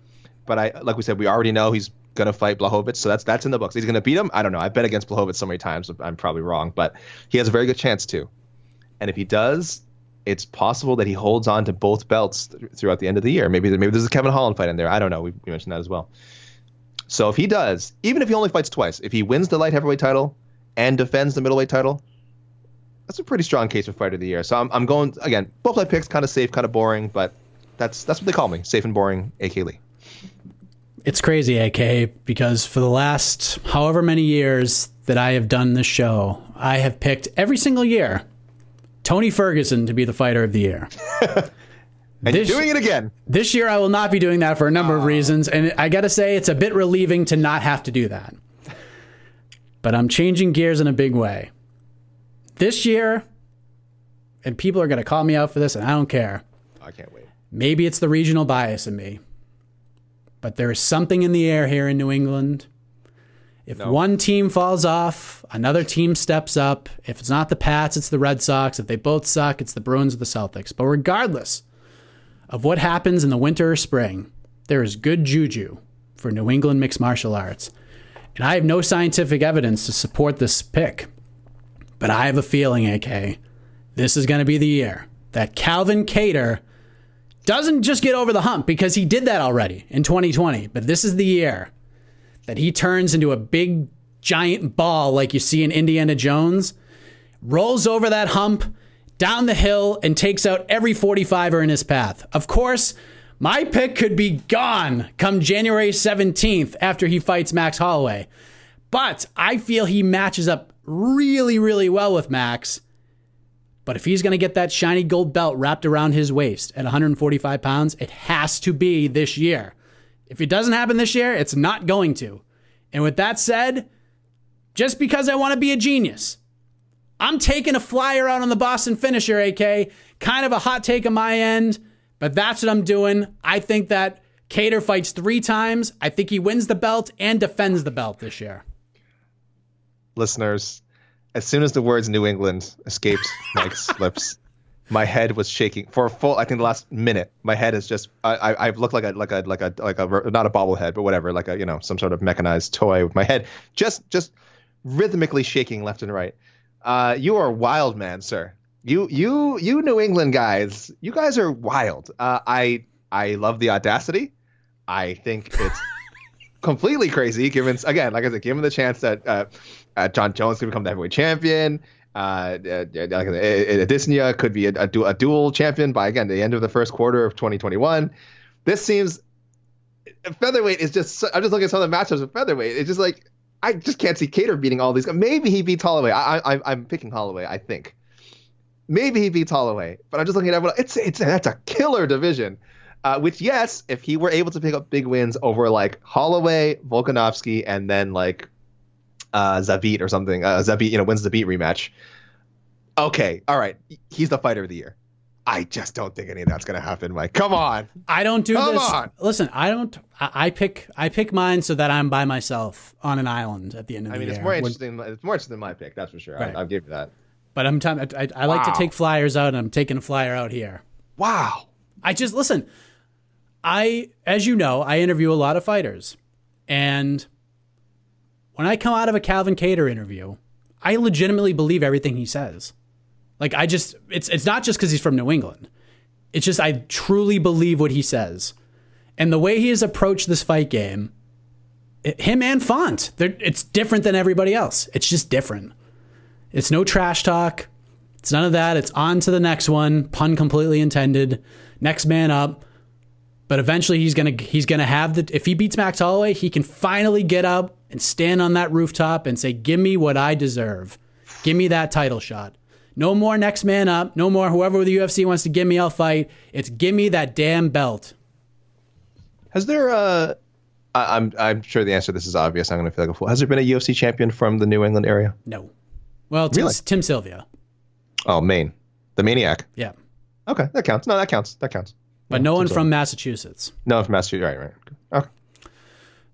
but I like we said we already know he's gonna fight Blachowicz, so that's that's in the books. He's gonna beat him. I don't know. I bet against Blachowicz so many times. I'm probably wrong, but he has a very good chance to. And if he does, it's possible that he holds on to both belts th- throughout the end of the year. Maybe maybe there's a Kevin Holland fight in there. I don't know. We, we mentioned that as well. So if he does, even if he only fights twice, if he wins the light heavyweight title and defends the middleweight title, that's a pretty strong case for fight of the year. So I'm, I'm going again. Both my picks kind of safe, kind of boring, but that's that's what they call me, safe and boring, AK Lee. It's crazy, AK, because for the last however many years that I have done this show, I have picked every single year Tony Ferguson to be the fighter of the year. and this, doing it again. This year, I will not be doing that for a number of reasons, and I got to say, it's a bit relieving to not have to do that. But I'm changing gears in a big way. This year, and people are going to call me out for this, and I don't care. I can't wait. Maybe it's the regional bias in me, but there is something in the air here in New England. If no. one team falls off, another team steps up. If it's not the Pats, it's the Red Sox. If they both suck, it's the Bruins or the Celtics. But regardless of what happens in the winter or spring, there is good juju for New England mixed martial arts. And I have no scientific evidence to support this pick. But I have a feeling, AK, this is going to be the year that Calvin Kattar doesn't just get over the hump because he did that already in 2020. But this is the year that he turns into a big giant ball like you see in Indiana Jones, rolls over that hump, down the hill, and takes out every 45er in his path. Of course, my pick could be gone come January 17th after he fights Max Holloway. But I feel he matches up really, really well with Max. But if he's going to get that shiny gold belt wrapped around his waist at 145 pounds, it has to be this year. If it doesn't happen this year, it's not going to. And with that said, just because I want to be a genius, I'm taking a flyer out on the Boston finisher, AK. Kind of a hot take on my end, but that's what I'm doing. I think that Kattar fights three times. I think he wins the belt and defends the belt this year. Listeners, as soon as the words New England escaped Mike's lips, my head was shaking for a full. I think the last minute, my head is just. I I look like a like a like a like a not a bobblehead, but whatever, like a you know some sort of mechanized toy with my head just just rhythmically shaking left and right. Uh, you are wild, man, sir. You you you New England guys, you guys are wild. Uh, I I love the audacity. I think it's completely crazy. Given again, like I said, given the chance that uh, uh, Jon Jones could become the heavyweight champion. Uh, like Adesanya could be a, a, a, dual champion by again the end of the first quarter of 2021. This seems featherweight is just. I'm just looking at some of the matchups of featherweight. It's just like I just can't see Kattar beating all these. Guys. Maybe he beats Holloway. I, I I'm picking Holloway. I think. maybe he beats Holloway. But I'm just looking at everyone. It's it's that's a killer division. Uh, which yes, if he were able to pick up big wins over like Holloway, Volkanovski, and then like uh, Zabit or something, uh, Zabit, you know, wins the beat rematch. Okay, all right, he's the fighter of the year. I just don't think any of that's gonna happen, Mike. Come on. I don't do this. Come this. on. Listen, I don't. I, I pick. I pick mine so that I'm by myself on an island at the end of I the mean, year. I mean, it's more When- interesting. It's more interesting than my pick, that's for sure. Right. I, I'll give you that. But I'm. T- I, I like Wow. to take flyers out, and I'm taking a flyer out here. Wow. I just listen. I, as you know, I interview a lot of fighters, and when I come out of a Calvin Kattar interview, I legitimately believe everything he says. Like I just, it's it's not just because he's from New England. It's just I truly believe what he says, and the way he has approached this fight game, it- him and Font, it's different than everybody else. It's just different. It's no trash talk. It's none of that. It's on to the next one. Pun completely intended. Next man up. But eventually he's gonna he's gonna have the if he beats Max Holloway, he can finally get up and stand on that rooftop and say, Give me what I deserve. Give me that title shot. No more next man up. No more whoever the UFC wants to give me, I'll fight. It's give me that damn belt. Has there uh I, I'm I'm sure the answer to this is obvious. I'm gonna feel like a fool. Has there been a UFC champion from the New England area? No. Well, Tim, Really? Tim Sylvia. Oh, Maine. The Maniac. Yeah. Okay, that counts. No, that counts. That counts. But no one from Massachusetts. No, from Massachusetts. Right, right. Okay.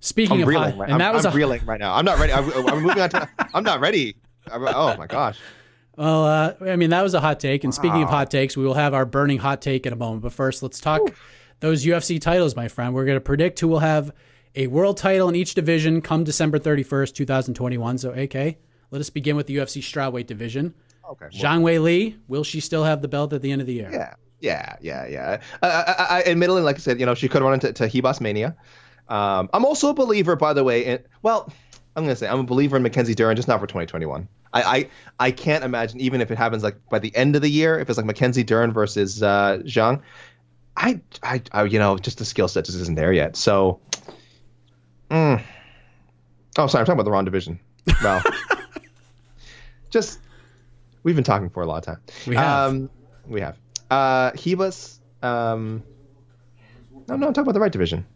Speaking I'm of reeling. hot, Right, and I'm, that was I'm a reeling right now. I'm not ready. I'm, I'm moving on to. I'm not ready. I'm- oh my gosh. Well, uh, I mean, that was a hot take. And speaking of hot takes, we will have our burning hot take in a moment. But first, let's talk those UFC titles, my friend. We're going to predict who will have a world title in each division come December 31st, 2021. So, AK, let us begin with the UFC strawweight division. Okay. well, Zhang Weili, will she still have the belt at the end of the year? Yeah, yeah, yeah, yeah. I, I, I, admittedly, like I said, you know, she could run into to Hebos Mania. Um, I'm also a believer, by the way. In, well, I'm gonna say I'm a believer in Mackenzie Dern, just not for 2021. I, I, I can't imagine even if it happens like by the end of the year, if it's like Mackenzie Dern versus uh, Zhang. I, I, I, you know, just the skill set just isn't there yet. So, mm. oh, sorry, I'm talking about the wrong division. Well, just we've been talking for a lot of time. We have. Um, we have. Uh, Ribas. Um, no, no, I'm talking about the right division.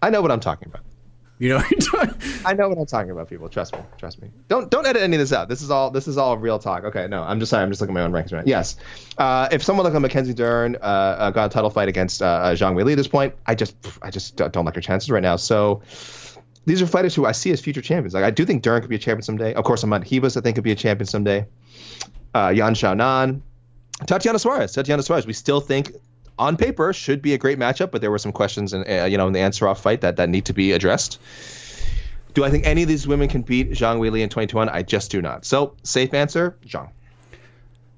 I know what I'm talking about. You know, I know what I'm talking about, people. Trust me. Trust me. Don't don't edit any of this out. This is all this is all real talk. Okay, no, I'm just sorry. I'm just looking at my own rankings right. Yes. Uh, if someone like a Mackenzie Dern uh, uh, got a title fight against uh, uh, Zhang Weili at this point, I just I just don't like her chances right now. So these are fighters who I see as future champions. Like I do think Dern could be a champion someday. Of course, on Hebus. I think could be a champion someday. Uh, Yan Xiaonan, Tatiana Suarez. Tatiana Suarez. We still think on paper should be a great matchup, but there were some questions and uh, you know in the Ansaroff fight that that need to be addressed. Do I think any of these women can beat Zhang Weili in 2021? I just do not. So safe answer, Zhang.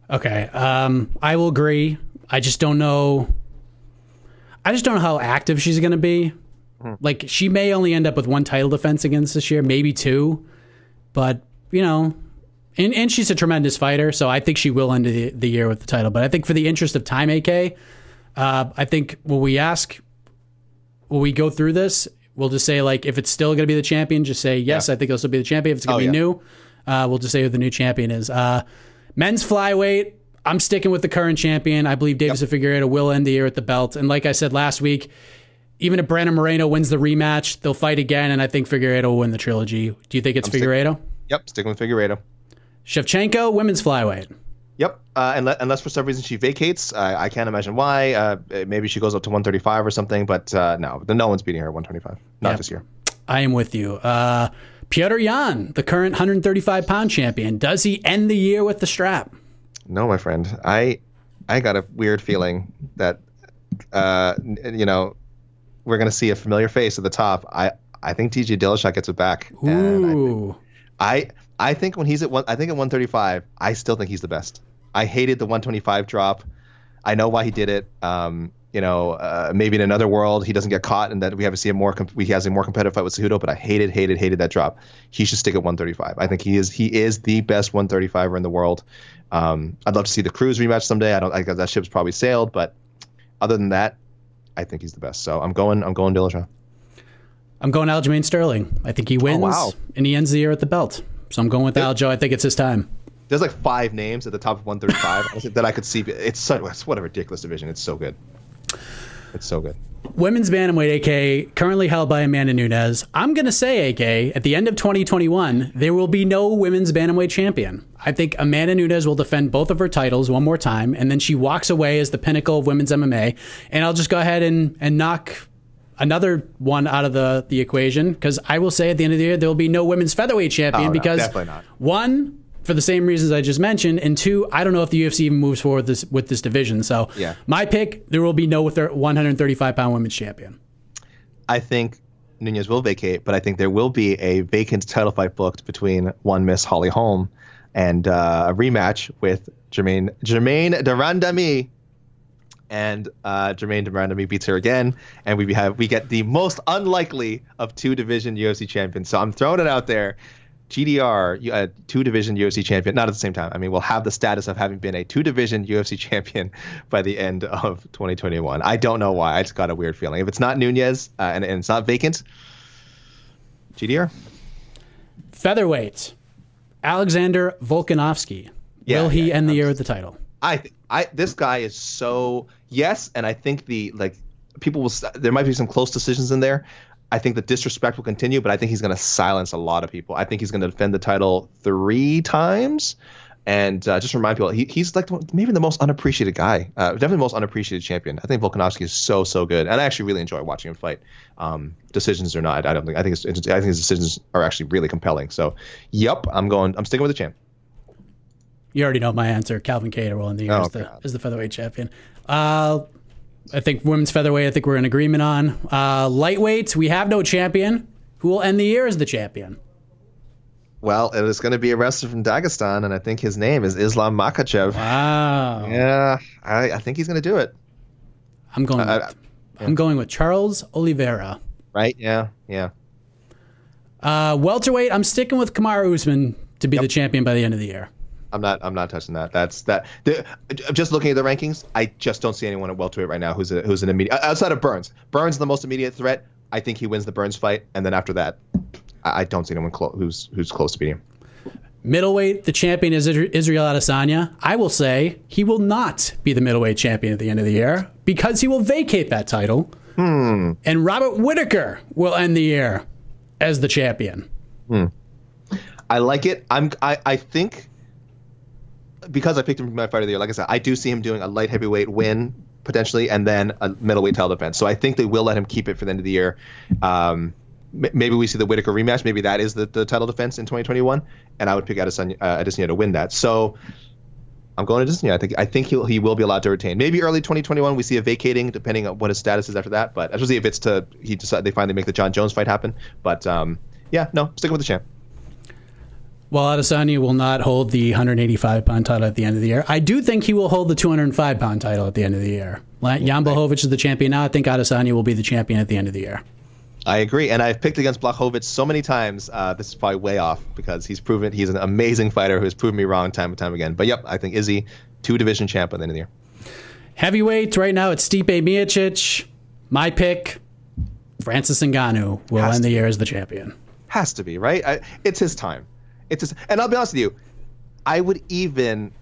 Okay. Um, I will agree. I just don't know. I just don't know how active she's going to be. Like, she may only end up with one title defense against this year, maybe two. But, you know, and, and she's a tremendous fighter, so I think she will end the, the year with the title. But I think for the interest of time, AK, uh, I think when we ask, when we go through this, we'll just say, like, if it's still going to be the champion, just say, yes, I think it'll still be the champion. If it's going to Oh, be yeah. new, uh, we'll just say who the new champion is. Uh, men's flyweight, I'm sticking with the current champion. I believe Deiveson Figueiredo will end the year at the belt. And like I said last week, even if Brandon Moreno wins the rematch, they'll fight again, and I think Figueiredo will win the trilogy. Do you think it's stick- Figueiredo? Yep, sticking with Figueiredo. Shevchenko, women's flyweight. Yep, uh, unless, unless for some reason she vacates, I I can't imagine why. Uh, maybe she goes up to 135 or something, but uh, no, no one's beating her at 125. Not Yep. this year. I am with you. Uh, Petr Yan, the current 135 pound champion, does he end the year with the strap? No, my friend. I I got a weird feeling that uh you know we're gonna see a familiar face at the top. I I think TJ Dillashaw gets it back. And I, Ooh. I I think when he's at one, I think at 135, I still think he's the best. I hated the 125 drop. I know why he did it. Um, you know, uh, maybe in another world he doesn't get caught, and that we have to see a more com- he has a more competitive fight with Cejudo. But I hated, hated, hated that drop. He should stick at 135. I think he is he is the best 135er in the world. Um, I'd love to see the Cruz rematch someday. I don't. I guess that ship's probably sailed, but other than that, I think he's the best. So I'm going. I'm going Dillashaw. I'm going Aljamain Sterling. I think he wins, wow. and he ends the year at the belt. So I'm going with Aljo. I think it's his time. There's like five names at the top of 135 that I could see. It's so it's what a ridiculous division. It's so good. It's so good. Women's bantamweight AK currently held by Amanda Nunes. I'm going to say AK at the end of 2021 there will be no women's bantamweight champion. I think Amanda Nunes will defend both of her titles one more time and then she walks away as the pinnacle of women's MMA and I'll just go ahead and and knock another one out of the the equation because I will say at the end of the year there will be no women's featherweight champion Oh, no, because definitely not. one for the same reasons I just mentioned, and two, I don't know if the UFC even moves forward with this with this division. So, Yeah. my pick: there will be no 135 pound women's champion. I think Nunes will vacate, but I think there will be a vacant title fight booked between one Miss Holly Holm and uh, a rematch with Germaine Jermaine Durandamy. And uh, Germaine de Randamie beats her again, and we have we get the most unlikely of two division UFC champions. So I'm throwing it out there. GDR, uh, two division UFC champion, not at the same time. I mean, we'll have the status of having been a two division UFC champion by the end of 2021. I don't know why. I just got a weird feeling. If it's not Nunes uh, and, and it's not vacant, GDR. Featherweight: Alexander Volkanovski. Yeah, will he yeah, end the year with the title? I, I, this guy is so yes, and I think the like people will. There might be some close decisions in there. I think the disrespect will continue, but I think he's going to silence a lot of people. I think he's going to defend the title three times. And uh, just remind people, he, he's like the, maybe the most unappreciated guy, uh, definitely the most unappreciated champion. I think Volkanovski is so so good, and I actually really enjoy watching him fight. Um, decisions or not, I don't think. I think it's, I think his decisions are actually really compelling. So, yep, I'm going. I'm sticking with the champ. You already know my answer. Calvin Kattar will end the year Oh, as, the, as the featherweight champion. Uh, I think women's featherweight. I think we're in agreement on. Uh, lightweight, we have no champion. Who will end the year as the champion? Well, it is going to be a wrestler from Dagestan, and I think his name is Islam Makhachev. Wow. Yeah, I, I think he's going to do it. I'm going. I- with, I'm going with Charles Oliveira. Right? Yeah, yeah. Uh, welterweight, I'm sticking with Kamaru Usman to be the champion by the end of the year. I'm not. I'm not touching that. That's that. The, just looking at the rankings, I just don't see anyone at welterweight right now who's a, who's an immediate outside of Burns. Burns is the most immediate threat. I think he wins the Burns fight, and then after that, I, I don't see anyone clo- who's who's close to beating him. Middleweight, the champion is Israel Adesanya. I will say he will not be the middleweight champion at the end of the year because he will vacate that title. Hmm. And Robert Whitaker will end the year as the champion. Hmm. I like it. I'm. I, I think because I picked him for my fight of the year. Like I said, I do see him doing a light heavyweight win potentially, and then a middleweight title defense. So I think they will let him keep it for the end of the year. Um, m- maybe we see the Whitaker rematch. Maybe that is the, the title defense in 2021, and I would pick Adesanya, uh, Adesanya to win that. So I'm going to Adesanya. I think I think he'll, he will be allowed to retain. Maybe early 2021 we see a vacating, depending on what his status is after that. But especially if it's to he decide they finally make the Jon Jones fight happen. But um, yeah, no, sticking with the champ. While Adesanya will not hold the 185 pound title at the end of the year, I do think he will hold the 205 pound title at the end of the year. Jan Blachowicz is the champion now. I think Adesanya will be the champion at the end of the year. I agree, and I've picked against Blachowicz so many times. Uh, this is probably way off because he's proven he's an amazing fighter who has proven me wrong time and time again. But yep, I think Izzy, two division champ at the end of the year. Heavyweight, right now it's Stipe Miocic. My pick, Francis Ngannou will Has end the year as the champion. Has to be right. I, it's his time. It's his, and I'll be honest with you, I would even.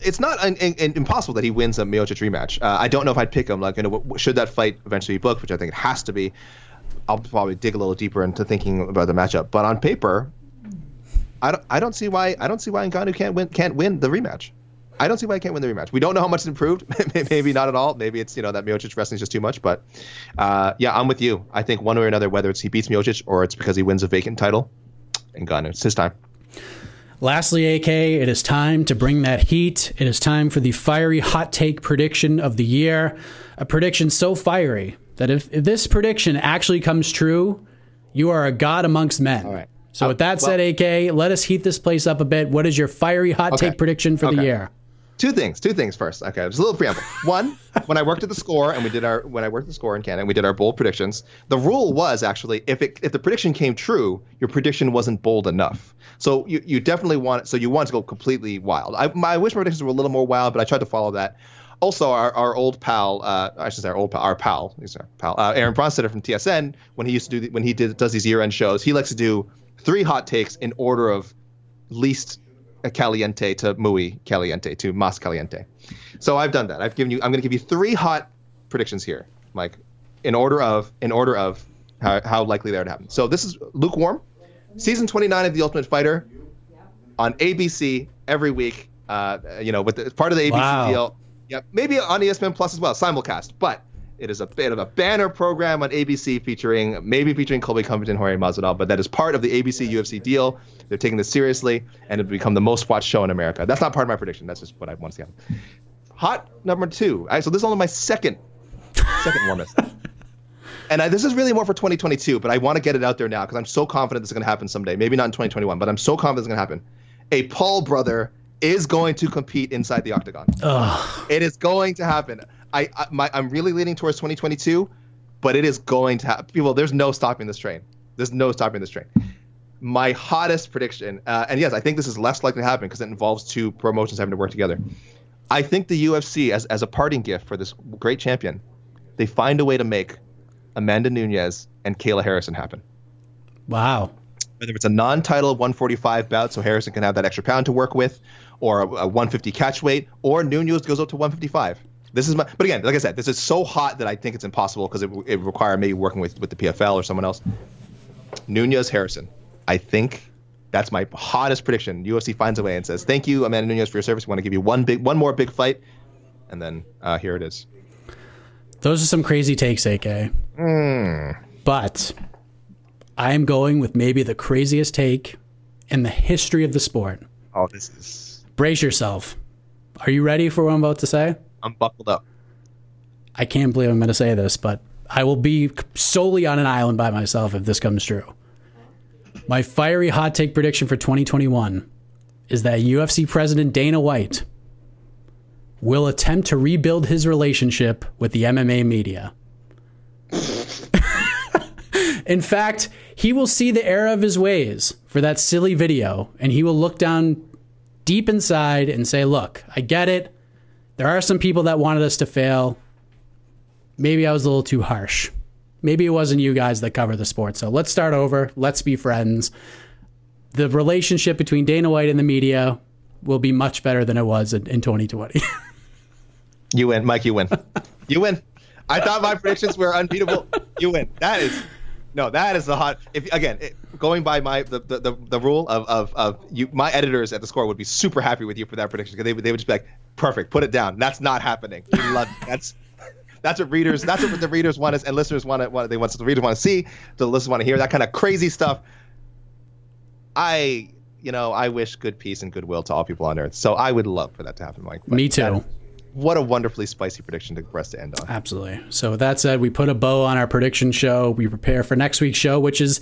It's not un, un, impossible that he wins a Miocic rematch. Uh, I don't know if I'd pick him. Like, you know, should that fight eventually be booked, which I think it has to be. I'll probably dig a little deeper into thinking about the matchup. But on paper, I don't, I don't see why I don't see why Ngannou can't win can't win the rematch. I don't see why he can't win the rematch. We don't know how much it's improved. Maybe not at all. Maybe it's you know that Miocic wrestling is just too much. But uh, yeah, I'm with you. I think one way or another, whether it's he beats Miocic or it's because he wins a vacant title, Ngannou, it's his time. Lastly, AK, it is time to bring that heat. It is time for the fiery hot take prediction of the year. A prediction so fiery that if, if this prediction actually comes true, you are a god amongst men. All right. So, Uh, with that said, AK, let us heat this place up a bit. What is your fiery hot Okay. take prediction for the year? Two things. Two things first. Okay, just a little preamble. One, when I worked at the score and we did our when I worked at the score in Canada, we did our bold predictions. The rule was actually if it if the prediction came true, your prediction wasn't bold enough. So you, you definitely want so you want to go completely wild. I, my wish my predictions were a little more wild, but I tried to follow that. Also, our, our old pal, uh, I should say our old pal, our pal, he's our pal, uh, Aaron Bronsteter from TSN, when he used to do the, when he did does these year end shows, he likes to do three hot takes in order of least caliente to muy caliente to mas caliente. So I've done that. I've given you. I'm going to give you three hot predictions here, Mike, in order of in order of how, how likely they are to happen. So this is lukewarm. Season 29 of The Ultimate Fighter on ABC every week. Uh, you know, with the, part of the ABC Wow. deal. Yeah, maybe on ESPN Plus as well, simulcast. But it is a bit of a banner program on ABC featuring maybe featuring Colby Covington, Jorge Masvidal, but that is part of the ABC UFC deal. They're taking this seriously, and it'll become the most watched show in America. That's not part of my prediction. That's just what I want to see happen. Hot number two. All right, so this is only my second, second warmest. And I, this is really more for 2022, but I want to get it out there now because I'm so confident this is going to happen someday. Maybe not in 2021, but I'm so confident it's going to happen. A Paul brother is going to compete inside the octagon. It is going to happen. I, I my, I'm really leaning towards 2022, but it is going to happen. People, there's no stopping this train. There's no stopping this train. My hottest prediction, uh, and yes, I think this is less likely to happen because it involves two promotions having to work together. I think the UFC, as as a parting gift for this great champion, they find a way to make Amanda Nunes and Kayla Harrison happen. Wow. Whether it's a non-title 145 bout, so Harrison can have that extra pound to work with, or a, a 150 catch weight, or Nunes goes up to 155. This is my, but again, like I said, this is so hot that I think it's impossible because it, it would require me working with with the PFL or someone else. Nunes Harrison, I think that's my hottest prediction. UFC finds a way and says, "Thank you, Amanda Nunes, for your service. We want to give you one big, one more big fight, and then uh, here it is." Those are some crazy takes, AK. But I am going with maybe the craziest take in the history of the sport. Oh, this is. Brace yourself. Are you ready for what I'm about to say? I'm buckled up. I can't believe I'm going to say this, but I will be solely on an island by myself if this comes true. My fiery hot take prediction for 2021 is that UFC president Dana White will attempt to rebuild his relationship with the MMA media. In fact, he will see the error of his ways for that silly video and he will look down deep inside and say, Look, I get it. There are some people that wanted us to fail. Maybe I was a little too harsh. Maybe it wasn't you guys that cover the sport. So let's start over. Let's be friends. The relationship between Dana White and the media will be much better than it was in, in 2020. You win, Mike. You win. you win. I thought my predictions were unbeatable. You win. That is no. That is the hot. If again, it, going by my the, the, the, the rule of, of of you, my editors at the score would be super happy with you for that prediction because they would they would just be like, perfect, put it down. That's not happening. You love that's. That's what readers. That's what the readers want us and listeners want. To, what they want the readers want to see. The listeners want to hear that kind of crazy stuff. I, you know, I wish good peace and goodwill to all people on earth. So I would love for that to happen, Mike. Me that- too. what a wonderfully spicy prediction to, for us to end on. Absolutely. So with that said, we put a bow on our prediction show. We prepare for next week's show, which is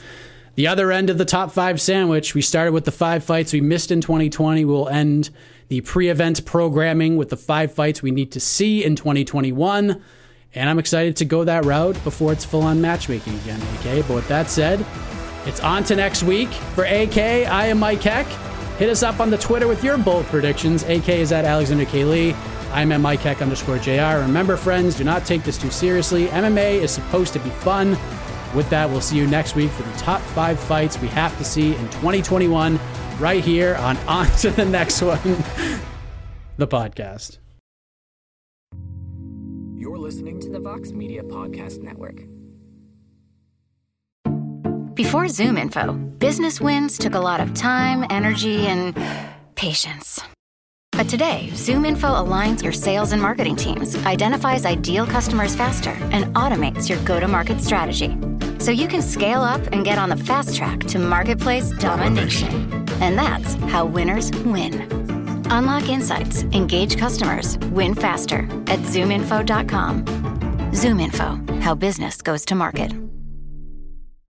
the other end of the top five sandwich. We started with the five fights we missed in 2020. We'll end the pre-event programming with the five fights we need to see in 2021. And I'm excited to go that route before it's full on matchmaking again, AK. But with that said, it's on to next week. For AK, I am Mike Heck. Hit us up on the Twitter with your bold predictions. AK is at Alexander K. Lee. I'm at Mike Heck underscore JR. Remember, friends, do not take this too seriously. MMA is supposed to be fun. With that, we'll see you next week for the top five fights we have to see in 2021 right here on On to the Next One, the podcast. You're listening to the Vox Media Podcast Network. Before ZoomInfo, business wins took a lot of time, energy, and patience. But today, ZoomInfo aligns your sales and marketing teams, identifies ideal customers faster, and automates your go to market strategy. So you can scale up and get on the fast track to marketplace domination. And that's how winners win. Unlock insights, engage customers, win faster at zoominfo.com. ZoomInfo, how business goes to market.